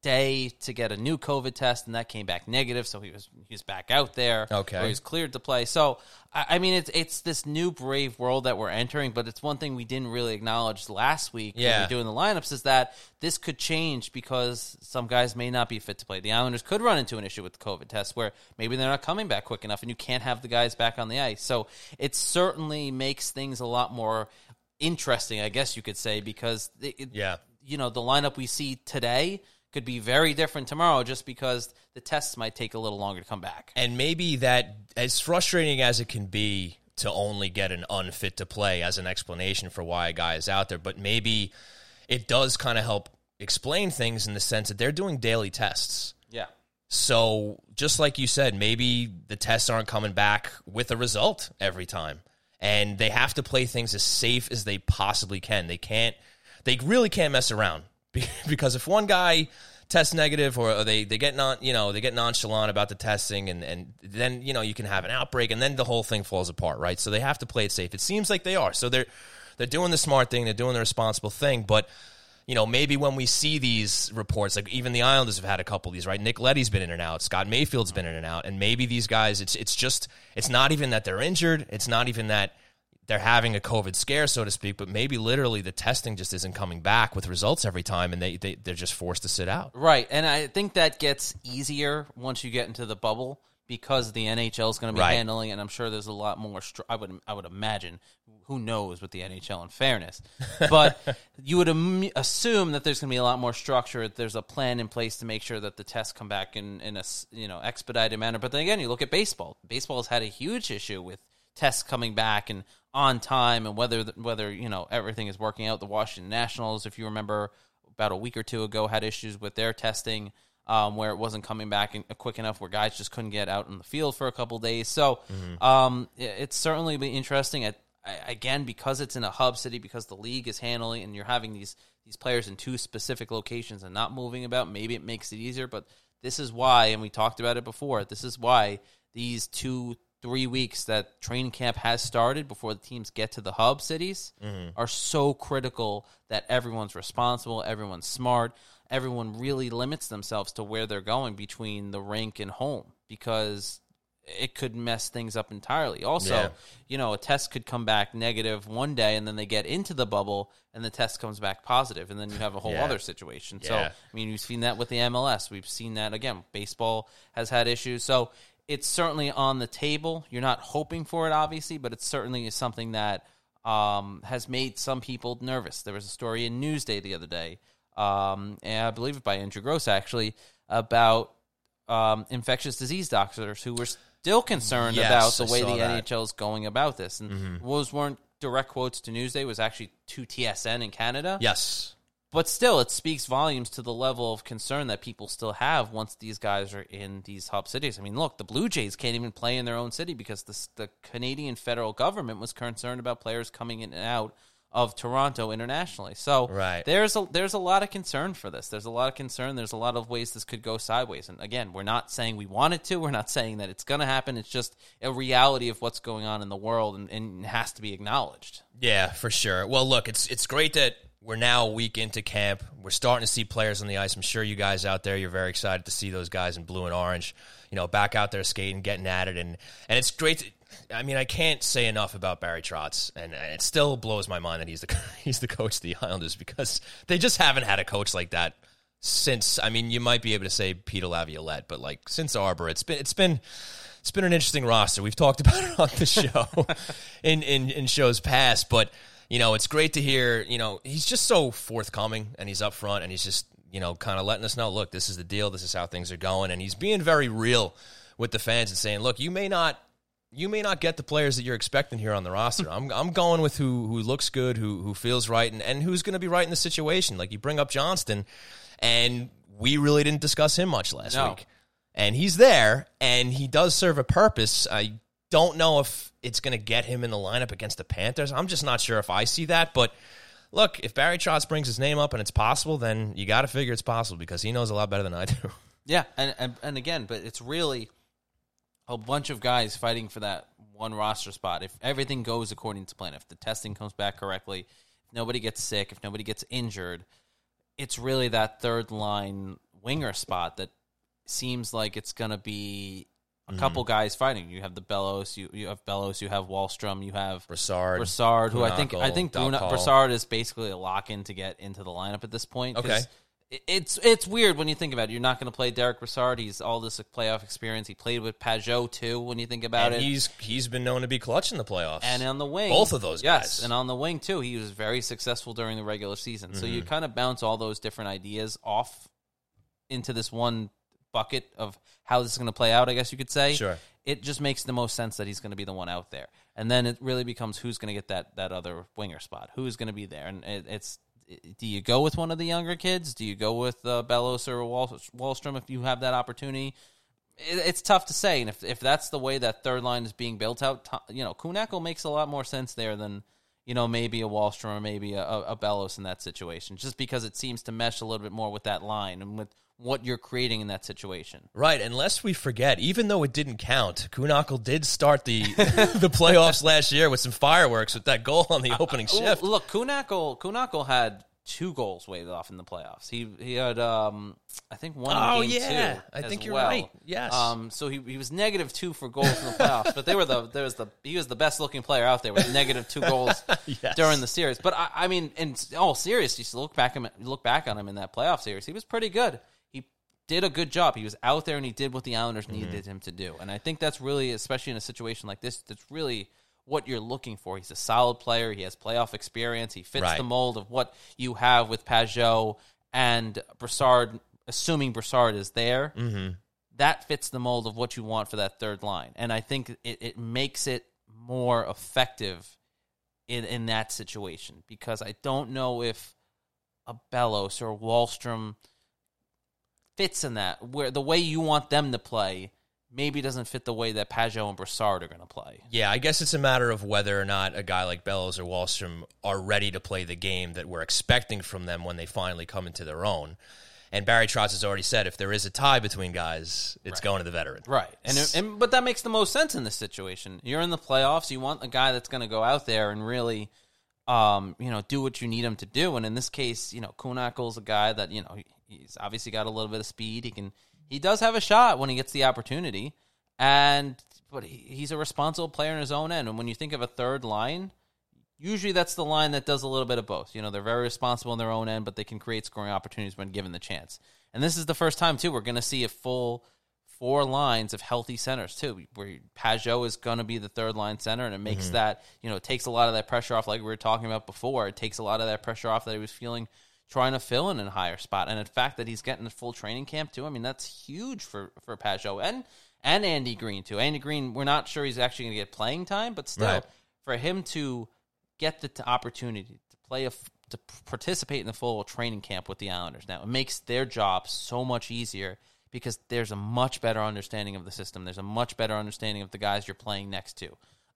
day to get a new COVID test, and that came back negative. So he was he was back out there. Okay. or he was cleared to play. So I, I mean, it's it's this new brave world that we're entering. But it's one thing we didn't really acknowledge last week when we Yeah. doing the lineups is that this could change because some guys may not be fit to play. The Islanders could run into an issue with the COVID test where maybe they're not coming back quick enough, and you can't have the guys back on the ice. So it certainly makes things a lot more interesting, I guess you could say, because it- Yeah. you know the lineup we see today could be very different tomorrow just because the tests might take a little longer to come back. And maybe that, as frustrating as it can be to only get an unfit to play as an explanation for why a guy is out there, but maybe it does kind of help explain things in the sense that they're doing daily tests. Yeah. So, just like you said, maybe the tests aren't coming back with a result every time. And they have to play things as safe as they possibly can. They can't, they really can't mess around because if one guy tests negative or they, they get non, you know, they get nonchalant about the testing and, and then, you know, you can have an outbreak and then the whole thing falls apart, right? So they have to play it safe. It seems like they are. So they're, they're doing the smart thing. They're doing the responsible thing. But, you know, maybe when we see these reports, like even the Islanders have had a couple of these, right? Nick Leddy's been in and out, Scott Mayfield's been in and out, and maybe these guys, it's it's just it's not even that they're injured, it's not even that they're having a COVID scare, so to speak, but maybe literally the testing just isn't coming back with results every time, and they, they they're just forced to sit out. Right, and I think that gets easier once you get into the bubble because the NHL is going to be Right. handling, it, and I'm sure there's a lot more. Str- I would, I would imagine. Who knows with the NHL? In fairness, but you would am- assume that there's going to be a lot more structure. There's a plan in place to make sure that the tests come back in in a you know expedited manner. But then again, you look at baseball. Baseball has had a huge issue with tests coming back and on time, and whether whether you know everything is working out. The Washington Nationals, if you remember, about a week or two ago, had issues with their testing um, where it wasn't coming back in, quick enough, where guys just couldn't get out in the field for a couple days. So um, it, it's certainly been interesting. At, again, because it's in a hub city, because the league is handling, and you're having these these players in two specific locations and not moving about. Maybe it makes it easier, but this is why, and we talked about it before. This is why these two three weeks that training camp has started before the teams get to the hub cities mm-hmm. are so critical that everyone's responsible, everyone's smart, everyone really limits themselves to where they're going between the rink and home because it could mess things up entirely. Also, Yeah. you know, a test could come back negative one day and then they get into the bubble and the test comes back positive and then you have a whole Yeah. other situation. So, I mean, we've seen that with the MLS. We've seen that again. Baseball has had issues. So, it's certainly on the table. You're not hoping for it, obviously, but it certainly is something that um, has made some people nervous. There was a story in Newsday the other day, um, and I believe it by Andrew Gross actually, about um, infectious disease doctors who were still concerned Yes, about the I way the that. Mm-hmm. NHL is going about this. And those weren't direct quotes to Newsday; it was actually to TSN in Canada. Yes. But still, it speaks volumes to the level of concern that people still have once these guys are in these hub cities. I mean, look, the Blue Jays can't even play in their own city because the, the Canadian federal government was concerned about players coming in and out of Toronto internationally. So Right. there's a there's a lot of concern for this. There's a lot of concern. There's a lot of ways this could go sideways. And again, we're not saying we want it to. We're not saying that it's going to happen. It's just a reality of what's going on in the world, and, and has to be acknowledged. Yeah, for sure. Well, look, it's it's great that we're now a week into camp. We're starting to see players on the ice. I'm sure you guys out there, you're very excited to see those guys in blue and orange, you know, back out there skating, getting at it, and and it's great. To, I mean, I can't say enough about Barry Trotz, and it still blows my mind that he's the he's the coach of the Islanders because they just haven't had a coach like that since. I mean, you might be able to say Peter Laviolette, but like since Arbour, it's been it's been it's been an interesting roster. We've talked about it on the show in, in in shows past, but you know, it's great to hear. You know, he's just so forthcoming and he's up front and he's just you know kind of letting us know, look, this is the deal. This is how things are going, and he's being very real with the fans and saying, look, you may not. You may not get the players that you're expecting here on the roster. I'm, I'm going with who who looks good, who who feels right, and, and who's going to be right in the situation. Like you bring up Johnston, and we really didn't discuss him much last No. week and he's there and he does serve a purpose. I don't know if it's going to get him in the lineup against the Panthers. I'm just not sure if I see that. But look, if Barry Trotz brings his name up and it's possible, then you got to figure it's possible because he knows a lot better than I do. Yeah, and, and and again, but it's really a bunch of guys fighting for that one roster spot. If everything goes according to plan, if the testing comes back correctly, if nobody gets sick, if nobody gets injured, it's really that third line winger spot that seems like it's going to be a Mm-hmm. couple guys fighting. You have the Bellows, you you have Bellows, you have Wahlstrom, you have Brassard, Brassard, who I think I think Bruna, Brassard is basically a lock in to get into the lineup at this point. Okay. It's it's weird when you think about it. You're not going to play Derick Brassard. He's all this playoff experience. He played with Pageau too. When you think about and it, he's he's been known to be clutch in the playoffs. and on the wing, both of those yes, guys. and on the wing too, he was very successful during the regular season. So you Mm-hmm. kind of bounce all those different ideas off into this one bucket of how this is going to play out. I guess you could say. Sure. It just makes the most sense that he's going to be the one out there, and then it really becomes who's going to get that that other winger spot. Who's going to be there, and it, it's. Do you go with one of the younger kids? Do you go with uh, Bellows or Wall, Wahlstrom if you have that opportunity? it, it's tough to say. And if if that's the way that third line is being built out, you know, Kuhnhackl makes a lot more sense there than you know maybe a Wahlstrom or maybe a, a Bellows in that situation, just because it seems to mesh a little bit more with that line and with what you're creating in that situation. Right, unless we forget, even though it didn't count, Kuhnhackl did start the the playoffs last year with some fireworks with that goal on the opening shift. Look, Kuhnhackl Kuhnhackl had two goals waved off in the playoffs. He he had um I think one. Oh, yeah. two I think you're well. right. Yes. Um. So he he was negative two for goals in the playoffs, but they were the there was the he was the best looking player out there with negative two goals Yes. during the series. But I, I mean, in all seriousness, you look back him look back on him in that playoff series, he was pretty good. Did a good job. He was out there and he did what the Islanders Mm-hmm. needed him to do. And I think that's really, especially in a situation like this, that's really what you're looking for. He's a solid player. He has playoff experience. He fits Right. the mold of what you have with Pageau and Brassard, assuming Brassard is there. Mm-hmm. That fits the mold of what you want for that third line. And I think it, it makes it more effective in, in that situation because I don't know if a Bellows or Wahlstrom fits in that where the way you want them to play maybe doesn't fit the way that Pageau and Brassard are going to play. Yeah, I guess it's a matter of whether or not a guy like Bellows or Wahlstrom are ready to play the game that we're expecting from them when they finally come into their own. And Barry Trotz has already said if there is a tie between guys, it's going to the veteran. Right. And, and but that makes the most sense in this situation. You're in the playoffs, you want a guy that's going to go out there and really um, you know, do what you need him to do. And in this case, you know, Kuhnhackl's a guy that, you know, he's obviously got a little bit of speed. He can he does have a shot when he gets the opportunity. And but he, he's a responsible player in his own end. And when you think of a third line, usually that's the line that does a little bit of both. You know, they're very responsible in their own end, but they can create scoring opportunities when given the chance. And this is the first time too we're going to see a full four lines of healthy centers too. Where Pageau is going to be the third line center, and it makes mm-hmm. that you know it takes a lot of that pressure off, like we were talking about before. It takes a lot of that pressure off that he was feeling trying to fill in a higher spot, and the fact that he's getting a full training camp too. I mean, that's huge for for Pageau and and Andy Greene too. Andy Greene, we're not sure he's actually going to get playing time, but still, Right. for him to get the t- opportunity to play a f- to participate in the full training camp with the Islanders now it makes their job so much easier because there's a much better understanding of the system there's a much better understanding of the guys you're playing next to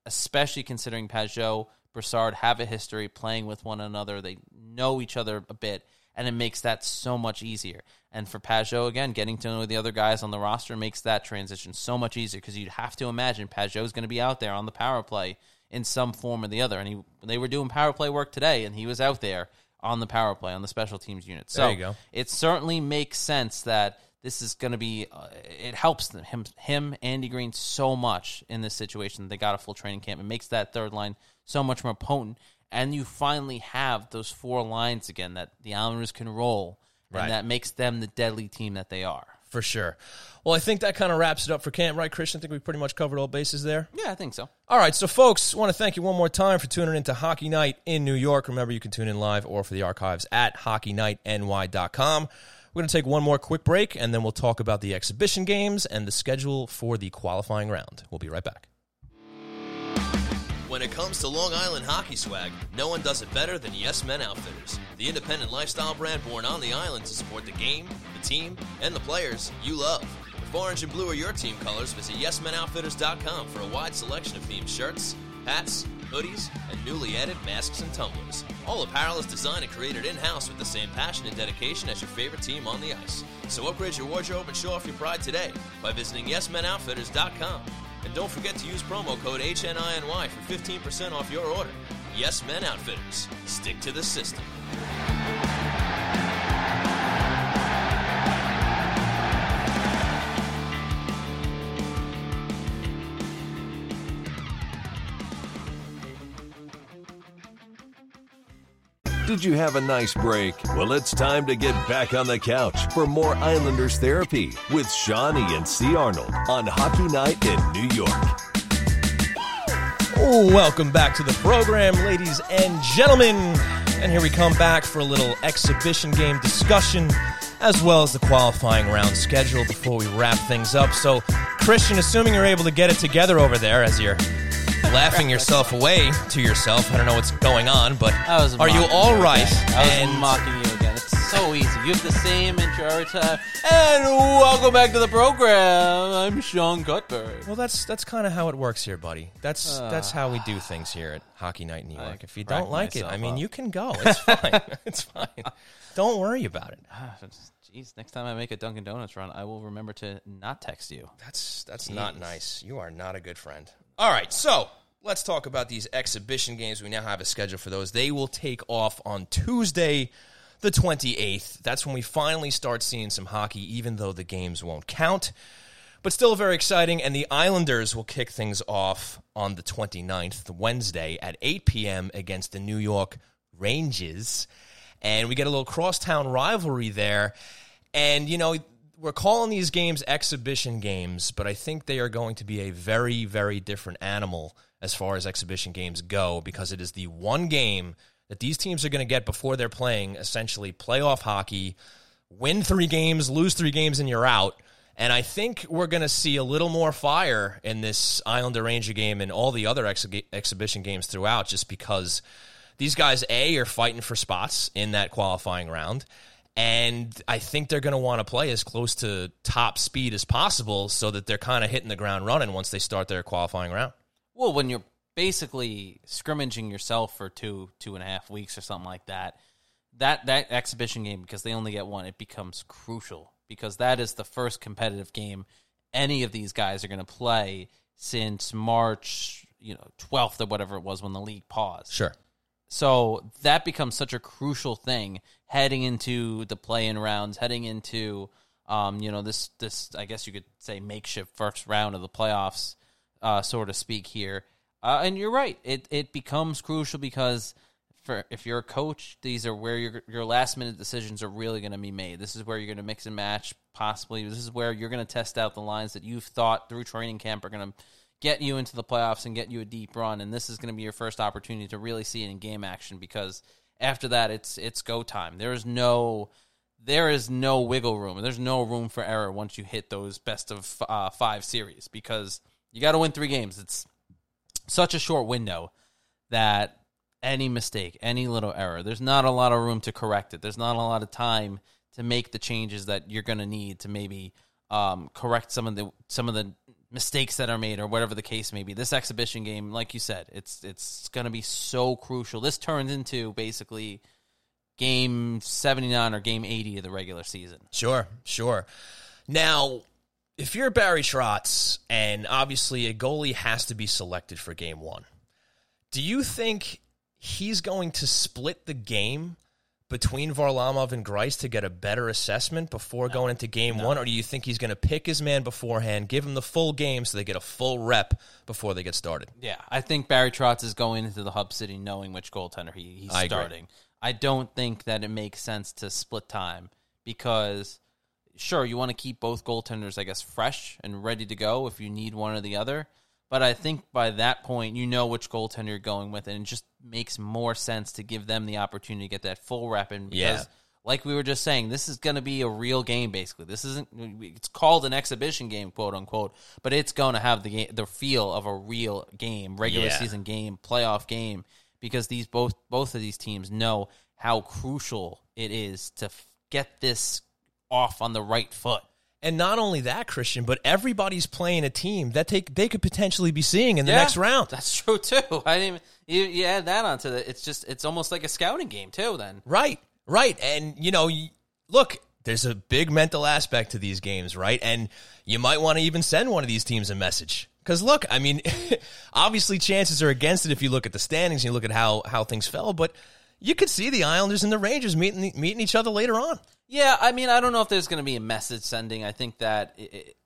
especially considering Pageau Brassard have a history playing with one another they know each other a bit and it makes that so much easier and for Pageau again getting to know the other guys on the roster makes that transition so much easier because you'd have to imagine Pageau's going to be out there on the power play in some form or the other. And he they were doing power play work today, and he was out there on the power play on the special teams unit. So There you go. it certainly makes sense that this is going to be. Uh, it helps them, him, him, Andy Greene so much in this situation. They got a full training camp. It makes that third line so much more potent, and you finally have those four lines again that the Islanders can roll, Right. and that makes them the deadly team that they are. For sure. Well, I think that kind of wraps it up for camp, right, Christian? I think we pretty much covered all bases there. Yeah, I think so. All right, so folks, want to thank you one more time for tuning in to Hockey Night in New York. Remember, you can tune in live or for the archives at hockeynightny.com. We're going to take one more quick break, and then we'll talk about the exhibition games and the schedule for the qualifying round. We'll be right back. When it comes to Long Island hockey swag, no one does it better than Yes Men Outfitters, the independent lifestyle brand born on the island to support the game, the team, and the players you love. If orange and blue are your team colors, visit YesMenOutfitters.com for a wide selection of themed shirts, hats, hoodies, and newly added masks and tumblers. All apparel is designed and created in-house with the same passion and dedication as your favorite team on the ice. So upgrade your wardrobe and show off your pride today by visiting YesMenOutfitters.com. Don't forget to use promo code HNINY for 15% off your order. Yes Men Outfitters. Stick to the system. Did you have a nice break? Well, it's time to get back on the couch for more Islanders therapy with Shawnee and C. Arnold on Hockey Night in New York. Oh, welcome back to the program, ladies and gentlemen. And here we come back for a little exhibition game discussion, as well as the qualifying round schedule before we wrap things up. So, Christian, assuming you're able to get it together over there as you're laughing yourself away to yourself, I don't know what's going on, but are you all you right? again. I was And- mocking you again. It's so easy. You have the same intro every time. And welcome back to the program. I'm Sean Cuthbert. Well, that's that's kind of how it works here, buddy. That's ah. that's how we do things here at Hockey Night in New York. If you don't like it, I mean, up. you can go. It's fine. it's fine. Don't worry about it. Ah, jeez, next time I make a Dunkin' Donuts run, I will remember to not text you. That's that's not nice. You are not a good friend. All right, so let's talk about these exhibition games. We now have a schedule for those. They will take off on Tuesday, the 28th. That's when we finally start seeing some hockey, even though the games won't count. But still very exciting. And the Islanders will kick things off on the 29th, the Wednesday, at 8 p.m. against the New York Rangers. And we get a little crosstown rivalry there. And, you know, we're calling these games exhibition games, but I think they are going to be a very, very different animal as far as exhibition games go because it is the one game that these teams are going to get before they're playing essentially playoff hockey, win three games, lose three games, and you're out. And I think we're going to see a little more fire in this Islander Ranger game and all the other exhi- exhibition games throughout just because these guys, A, are fighting for spots in that qualifying round. And I think they're going to want to play as close to top speed as possible so that they're kind of hitting the ground running once they start their qualifying round. Well, when you're basically scrimmaging yourself for two, two and a half weeks or something like that, that that exhibition game because they only get one, it becomes crucial because that is the first competitive game any of these guys are going to play since March, you know, twelfth or whatever it was when the league paused. Sure. So that becomes such a crucial thing heading into the play-in rounds, heading into um, you know this this I guess you could say makeshift first round of the playoffs, uh, so to speak here. Uh, and you're right, it it becomes crucial because for if you're a coach, these are where your your last minute decisions are really going to be made. This is where you're going to mix and match, possibly. This is where you're going to test out the lines that you've thought through training camp are going to get you into the playoffs and get you a deep run. And this is going to be your first opportunity to really see it in game action because after that, it's it's go time. There is no there is no wiggle room. There's no room for error once you hit those best of uh, five series because you got to win three games. It's such a short window that any mistake, any little error, there's not a lot of room to correct it. There's not a lot of time to make the changes that you're going to need to maybe um, correct some of the some of the mistakes that are made or whatever the case may be. This exhibition game, like you said, it's it's going to be so crucial. This turns into basically game 79 or game 80 of the regular season. Sure, sure. Now, if you're Barry Trotz, and obviously a goalie has to be selected for game one, do you think he's going to split the game between Varlamov and Greiss to get a better assessment before going into game one? Or do you think he's going to pick his man beforehand, give him the full game so they get a full rep before they get started? Yeah, I think Barry Trotz is going into the hub city knowing which goaltender he, he's I agree. starting. I don't think that it makes sense to split time because, sure, you want to keep both goaltenders, I guess, fresh and ready to go if you need one or the other. But I think by that point, you know which goaltender you're going with, and it just makes more sense to give them the opportunity to get that full rep in. Because, Yeah. like we were just saying, this is going to be a real game. Basically, this isn't. It's called an exhibition game, quote unquote, but it's going to have the game, the feel of a real game, regular Yeah. season game, playoff game, because these both both of these teams know how crucial it is to f- get this off on the right foot. And not only that, Christian, but everybody's playing a team that they, they could potentially be seeing in the Yeah, next round. That's true too. I didn't you, you add that onto the. It's just it's almost like a scouting game too. Then Right, right. And, you know, look, there's a big mental aspect to these games, right? And you might want to even send one of these teams a message. Because, look, I mean, obviously chances are against it if you look at the standings and you look at how, how things fell, but you could see the Islanders and the Rangers meeting, meeting each other later on. Yeah, I mean, I don't know if there's going to be a message sending. I think that it, it,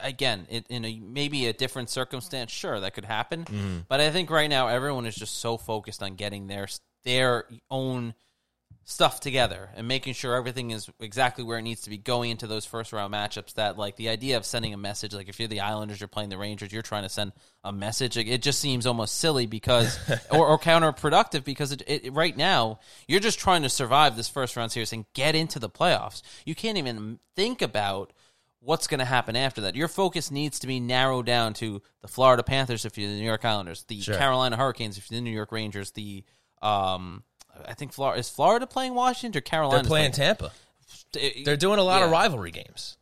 again, it, in a maybe a different circumstance, sure, that could happen. Mm-hmm. But I think right now everyone is just so focused on getting their their own stuff together and making sure everything is exactly where it needs to be going into those first round matchups that like the idea of sending a message like if you're the islanders you're playing the rangers you're trying to send a message like, it just seems almost silly because or, or counterproductive because it, it, right now you're just trying to survive this first round series and get into the playoffs you can't even think about what's going to happen after that. Your focus needs to be narrowed down to the Florida Panthers if you're the New York Islanders, the Sure. Carolina Hurricanes if you're the New York Rangers, the um, I think Florida is Florida playing Washington or Carolina. They're playing Tampa. They're doing a lot of rivalry games.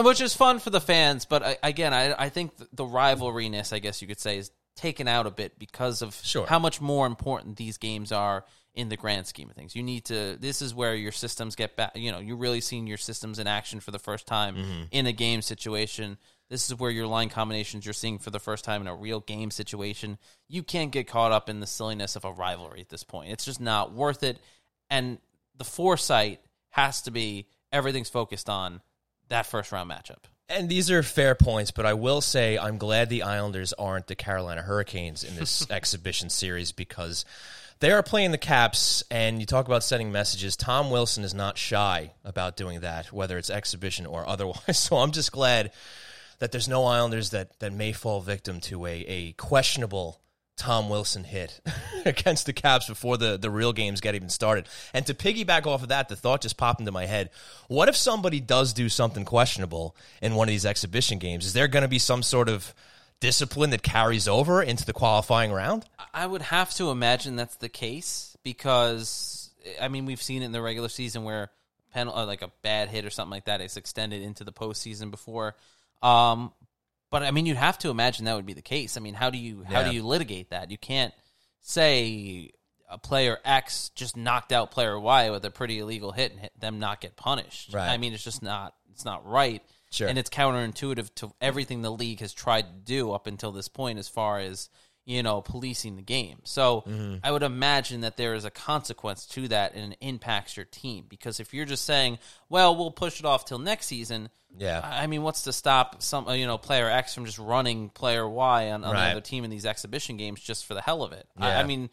which is fun for the fans. But I, again, I, I think the rivalryness, I guess you could say, is taken out a bit because of Sure. how much more important these games are in the grand scheme of things. You need to. This is where your systems get back. You know, you're really seeing your systems in action for the first time Mm-hmm. in a game situation. This is where your line combinations you're seeing for the first time in a real game situation. You can't get caught up in the silliness of a rivalry at this point. It's just not worth it. And the foresight has to be everything's focused on that first round matchup. And these are fair points, but I will say I'm glad the Islanders aren't the Carolina Hurricanes in this exhibition series because they are playing the Caps, and you talk about sending messages. Tom Wilson is not shy about doing that, whether it's exhibition or otherwise. So I'm just glad that there's no Islanders that, that may fall victim to a, a questionable Tom Wilson hit against the Caps before the, the real games get even started. And to piggyback off of that, the thought just popped into my head. What if somebody does do something questionable in one of these exhibition games? Is there going to be some sort of discipline that carries over into the qualifying round? I would have to imagine that's the case because I mean we've seen it in the regular season where pen uh, like a bad hit or something like that is extended into the postseason before. Um, but I mean you'd have to imagine that would be the case. I mean how do you how Yeah. do you litigate that? You can't say a player X just knocked out player Y with a pretty illegal hit and hit them not get punished. Right. I mean it's just not it's not right. Sure. And it's counterintuitive to everything the league has tried to do up until this point as far as, you know, policing the game. So Mm-hmm. I would imagine that there is a consequence to that and it impacts your team. Because if you're just saying, well, we'll push it off till next season, Yeah. I mean, what's to stop some, uh, you know, player X from just running player Y on, on Right. the other team in these exhibition games just for the hell of it? I, I mean,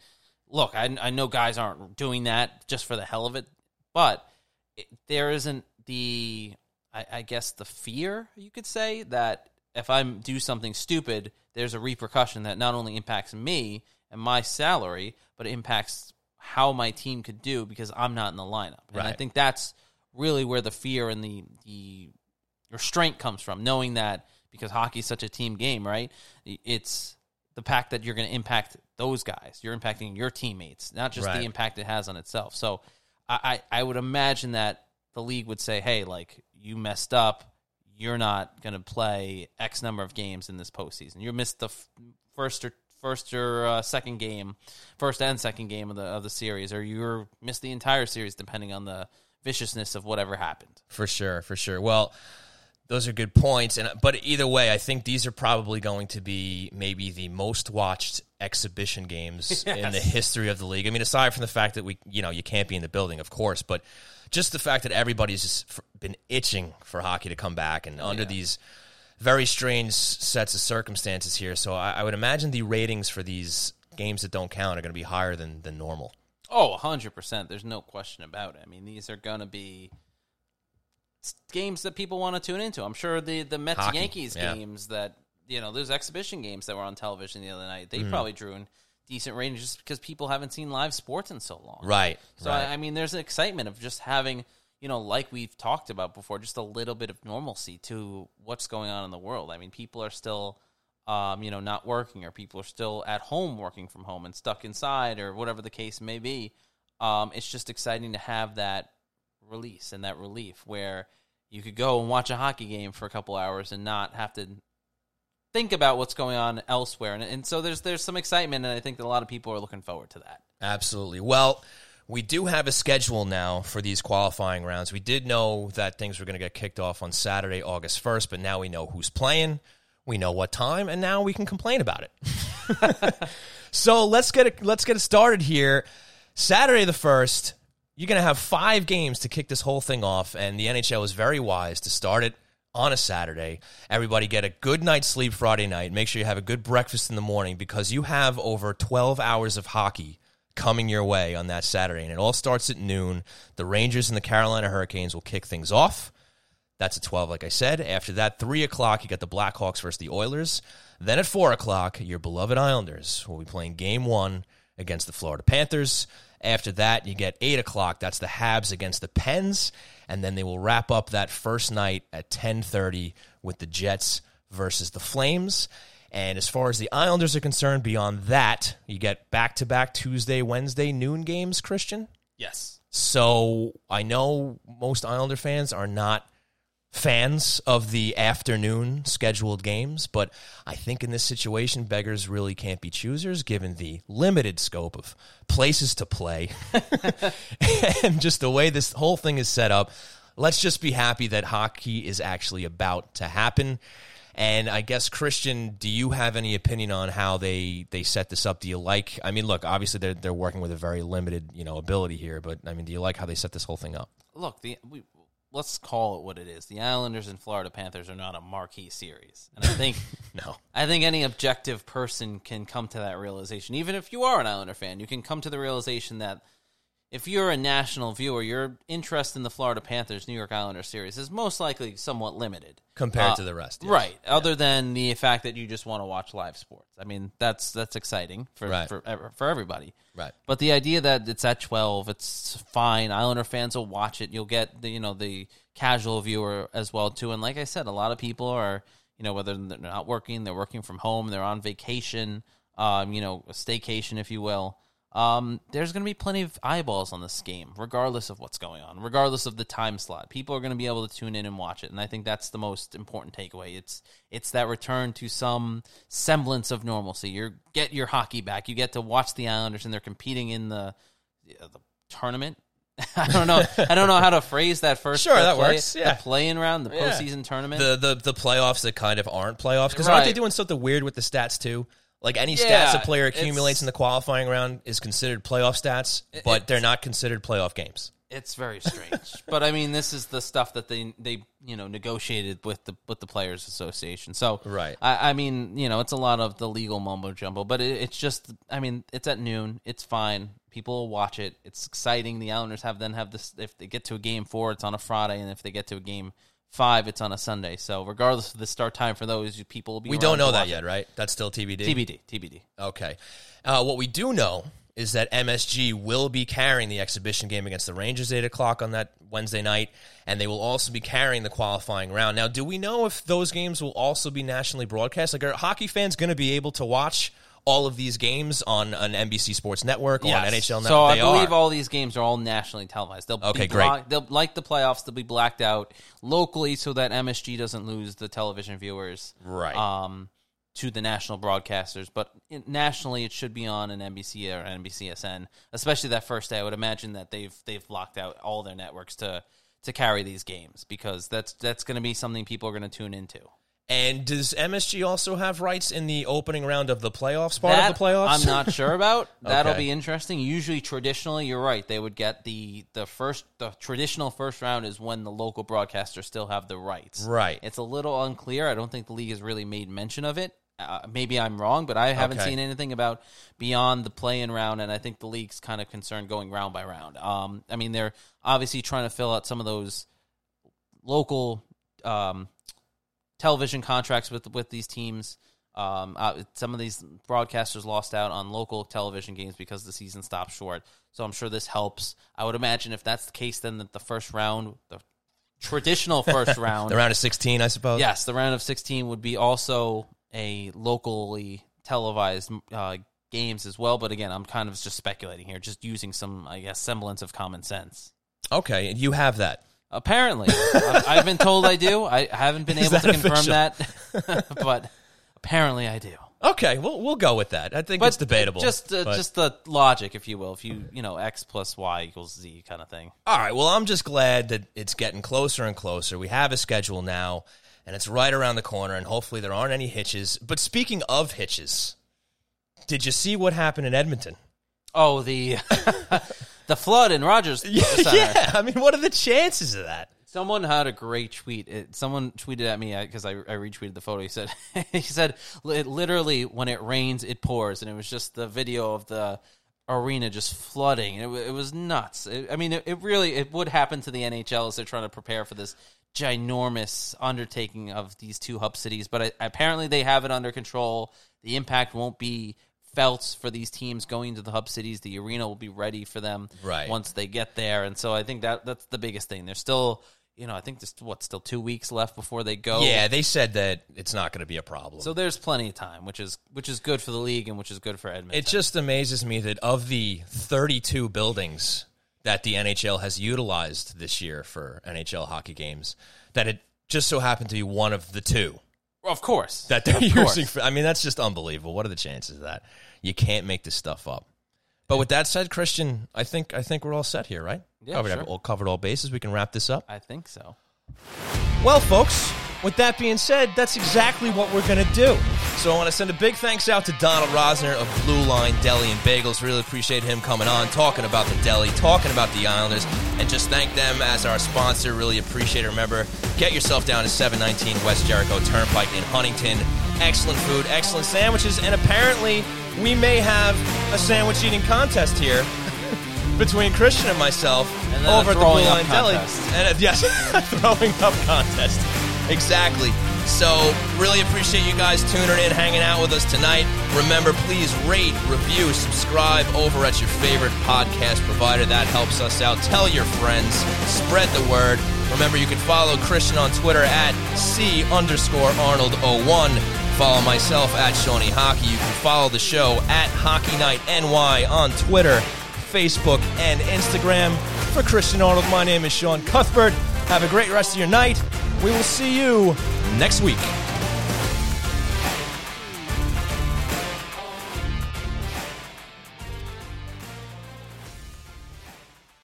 look, I, I know guys aren't doing that just for the hell of it, but it, there isn't the, I, I guess, the fear you could say that if I do something stupid, there's a repercussion that not only impacts me and my salary, but it impacts how my team could do because I'm not in the lineup. And I think that's really where the fear and the the restraint comes from, knowing that because hockey is such a team game, right? It's the fact that you're going to impact those guys. You're impacting your teammates, not just Right. the impact it has on itself. So I, I, I would imagine that the league would say, hey, like, you messed up. You're not going to play X number of games in this postseason. You missed the f- first or first or uh, second game, first and second game of the of the series, or you missed the entire series, depending on the viciousness of whatever happened. For sure, for sure. Well, those are good points, and but either way, I think these are probably going to be maybe the most watched exhibition games in the history of the league. I mean, aside from the fact that we, you know, you can't be in the building, of course, but just the fact that everybody's just been itching for hockey to come back, and under these very strange sets of circumstances here. So I, I would imagine the ratings for these games that don't count are going to be higher than than normal. Oh, 100%. There's no question about it. I mean, these are going to be games that people want to tune into. I'm sure the, the Mets Hockey, Yankees yeah. games that, you know, those exhibition games that were on television the other night, they Mm-hmm. probably drew in decent ratings just because people haven't seen live sports in so long. Right. So, right. I, I mean, there's an excitement of just having, you know, like we've talked about before, just a little bit of normalcy to what's going on in the world. I mean, people are still, um, you know, not working, or people are still at home working from home and stuck inside, or whatever the case may be. Um, it's just exciting to have that release and that relief where you could go and watch a hockey game for a couple hours and not have to think about what's going on elsewhere. And, and so there's there's some excitement, and I think that a lot of people are looking forward to that. Absolutely. Well, we do have a schedule now for these qualifying rounds. We did know that things were going to get kicked off on Saturday, August 1st, but now we know who's playing, we know what time, and now we can complain about it. so let's get it, let's get it started here. Saturday the 1st, you're going to have five games to kick this whole thing off, and the NHL is very wise to start it on a Saturday. Everybody get a good night's sleep Friday night. Make sure you have a good breakfast in the morning because you have over 12 hours of hockey coming your way on that Saturday. And it all starts at noon. The Rangers and the Carolina Hurricanes will kick things off. That's at 12, like I said. After that, 3 o'clock, you got the Blackhawks versus the Oilers. Then at 4 o'clock, your beloved Islanders will be playing game one against the Florida Panthers. After that, you get 8 o'clock. That's the Habs against the Pens. And then they will wrap up that first night at 10.30 with the Jets versus the Flames. And as far as the Islanders are concerned, beyond that, you get back to back Tuesday, Wednesday noon games, Christian. Yes. So I know most Islander fans are not fans of the afternoon scheduled games, but I think in this situation, beggars really can't be choosers given the limited scope of places to play and just the way this whole thing is set up. Let's just be happy that hockey is actually about to happen. And I guess Christian, do you have any opinion on how they they set this up? Do you like? I mean, look, obviously they're they're working with a very limited you know ability here, but I mean, do you like how they set this whole thing up? Look, the we, let's call it what it is. The Islanders and Florida Panthers are not a marquee series, and I think No. I think any objective person can come to that realization. Even if you are an Islander fan, you can come to the realization that if you're a national viewer, your interest in the Florida Panthers New York Islanders series is most likely somewhat limited Compared Uh, to the rest, yes. right? Other than the fact that you just want to watch live sports. I mean, that's that's exciting for Right. for for everybody. Right. But the idea that it's at twelve, it's fine. Islander fans will watch it. You'll get the you know the casual viewer as well too. And like I said, a lot of people are you know whether they're not working, they're working from home, they're on vacation, um, you know, a staycation, if you will. Um, there's going to be plenty of eyeballs on this game, regardless of what's going on, regardless of the time slot. People are going to be able to tune in and watch it, and I think that's the most important takeaway. It's it's that return to some semblance of normalcy. You get your hockey back. You get to watch the Islanders, and they're competing in the uh, the tournament. I don't know. I don't know how to phrase that first. Sure, that play- works, yeah. the play-in round, the Yeah. postseason tournament. the the the playoffs that kind of aren't playoffs because aren't they doing something weird with the stats too? Like any Yeah, stats a player accumulates in the qualifying round is considered playoff stats, but they're not considered playoff games. It's very strange, but I mean, this is the stuff that they they you know negotiated with the with the players' association. So Right. I, I mean, you know, it's a lot of the legal mumbo jumbo, but it, it's just, I mean, it's at noon. It's fine. People will watch it. It's exciting. The Islanders have then have this. If they get to a game four, it's on a Friday, and if they get to a game five, it's on a Sunday. So regardless of the start time for those, people will be. We don't know that yet, right? That's still TBD. TBD. TBD. Okay. Uh, what we do know is that MSG will be carrying the exhibition game against the Rangers eight o'clock on that Wednesday night, and they will also be carrying the qualifying round. Now, do we know if those games will also be nationally broadcast? Like, are hockey fans going to be able to watch all of these games on an NBC Sports Network or on NHL Network? So I believe are. all these games are all nationally televised. They'll Okay, be great. block- they'll like the playoffs. They'll be blacked out locally so that MSG doesn't lose the television viewers. Right. Um, to the national broadcasters, but nationally it should be on an NBC or NBCSN. Especially that first day, I would imagine that they've they've blocked out all their networks to to carry these games because that's that's going to be something people are going to tune into. And does MSG also have rights in the opening round of the playoffs part That of the playoffs? I'm not sure about. That'll Okay. be interesting. Usually, traditionally, you're right. They would get the the first the traditional first round is when the local broadcasters still have the rights. Right. It's a little unclear. I don't think the league has really made mention of it. Uh, maybe I'm wrong, but I haven't Okay. seen anything about beyond the play-in round, and I think the league's kind of concerned going round by round. Um, I mean, they're obviously trying to fill out some of those local um, television contracts with with these teams. Um, uh, some of these broadcasters lost out on local television games because the season stopped short. So I'm sure this helps. I would imagine if that's the case, then that the first round, the traditional first round, The round of 16, I suppose? yes, the round of 16 would be also a locally televised uh, games as well. But again, I'm kind of just speculating here, just using some, I guess, semblance of common sense. Okay, and you have that. Apparently, I've, I've been told I do. I haven't been able that to confirm official? that, but apparently I do. Okay, we'll we'll go with that. I think But it's debatable. Just, uh, but- just the logic, if you will. If you, you know, x plus y equals z kind of thing. All right. Well, I'm just glad that it's getting closer and closer. We have a schedule now, and it's right around the corner, and hopefully there aren't any hitches. But speaking of hitches, did you see what happened in Edmonton? Oh, the the flood in Rogers Center. yeah. I mean, what are the chances of that? Someone had a great tweet. It, someone tweeted at me uh, because I, I retweeted the photo. He said, "He said li- literally when it rains, it pours," and it was just the video of the arena just flooding. It, it was nuts. It, I mean, it, it really it would happen to the NHL as they're trying to prepare for this ginormous undertaking of these two hub cities. But I, apparently, they have it under control. The impact won't be felt for these teams going to the hub cities. The arena will be ready for them Right. once they get there. And so I think that that's the biggest thing. There's still, you know, I think there's what still two weeks left before they go. Yeah, they said that it's not going to be a problem. So there's plenty of time, which is which is good for the league and which is good for Edmonton. It just amazes me that of the 32 buildings that the NHL has utilized this year for NHL hockey games, that it just so happened to be one of the two of course that they're Of using. For, I mean, that's just unbelievable. What are the chances of that? You can't make this stuff up. But with that said, Christian, I think I think we're all set here, right? Yeah, covered, sure. all covered all bases. We can wrap this up. I think so. Well, folks, with that being said, that's exactly what we're going to do. So I want to send a big thanks out to Donald Rosner of Blue Line Deli and Bagels. Really appreciate him coming on, talking about the deli, talking about the Islanders, and just thank them as our sponsor. Really appreciate it. Remember, get yourself down to 719 West Jericho Turnpike in Huntington. Excellent food, excellent sandwiches, and apparently we may have a sandwich eating contest here. Between Christian and myself And over at the Blue Line Deli. And uh, yes, throwing up contest. Exactly. So, really appreciate you guys tuning in, hanging out with us tonight. Remember, please rate, review, subscribe over at your favorite podcast provider. That helps us out. Tell your friends, spread the word. Remember, you can follow Christian on Twitter at C underscore Arnold01. Follow myself at Shawnee Hockey. You can follow the show at Hockey Night NY on Twitter, Facebook, and Instagram. For Christian Arnold, my name is Sean Cuthbert. Have a great rest of your night. We will see you next week.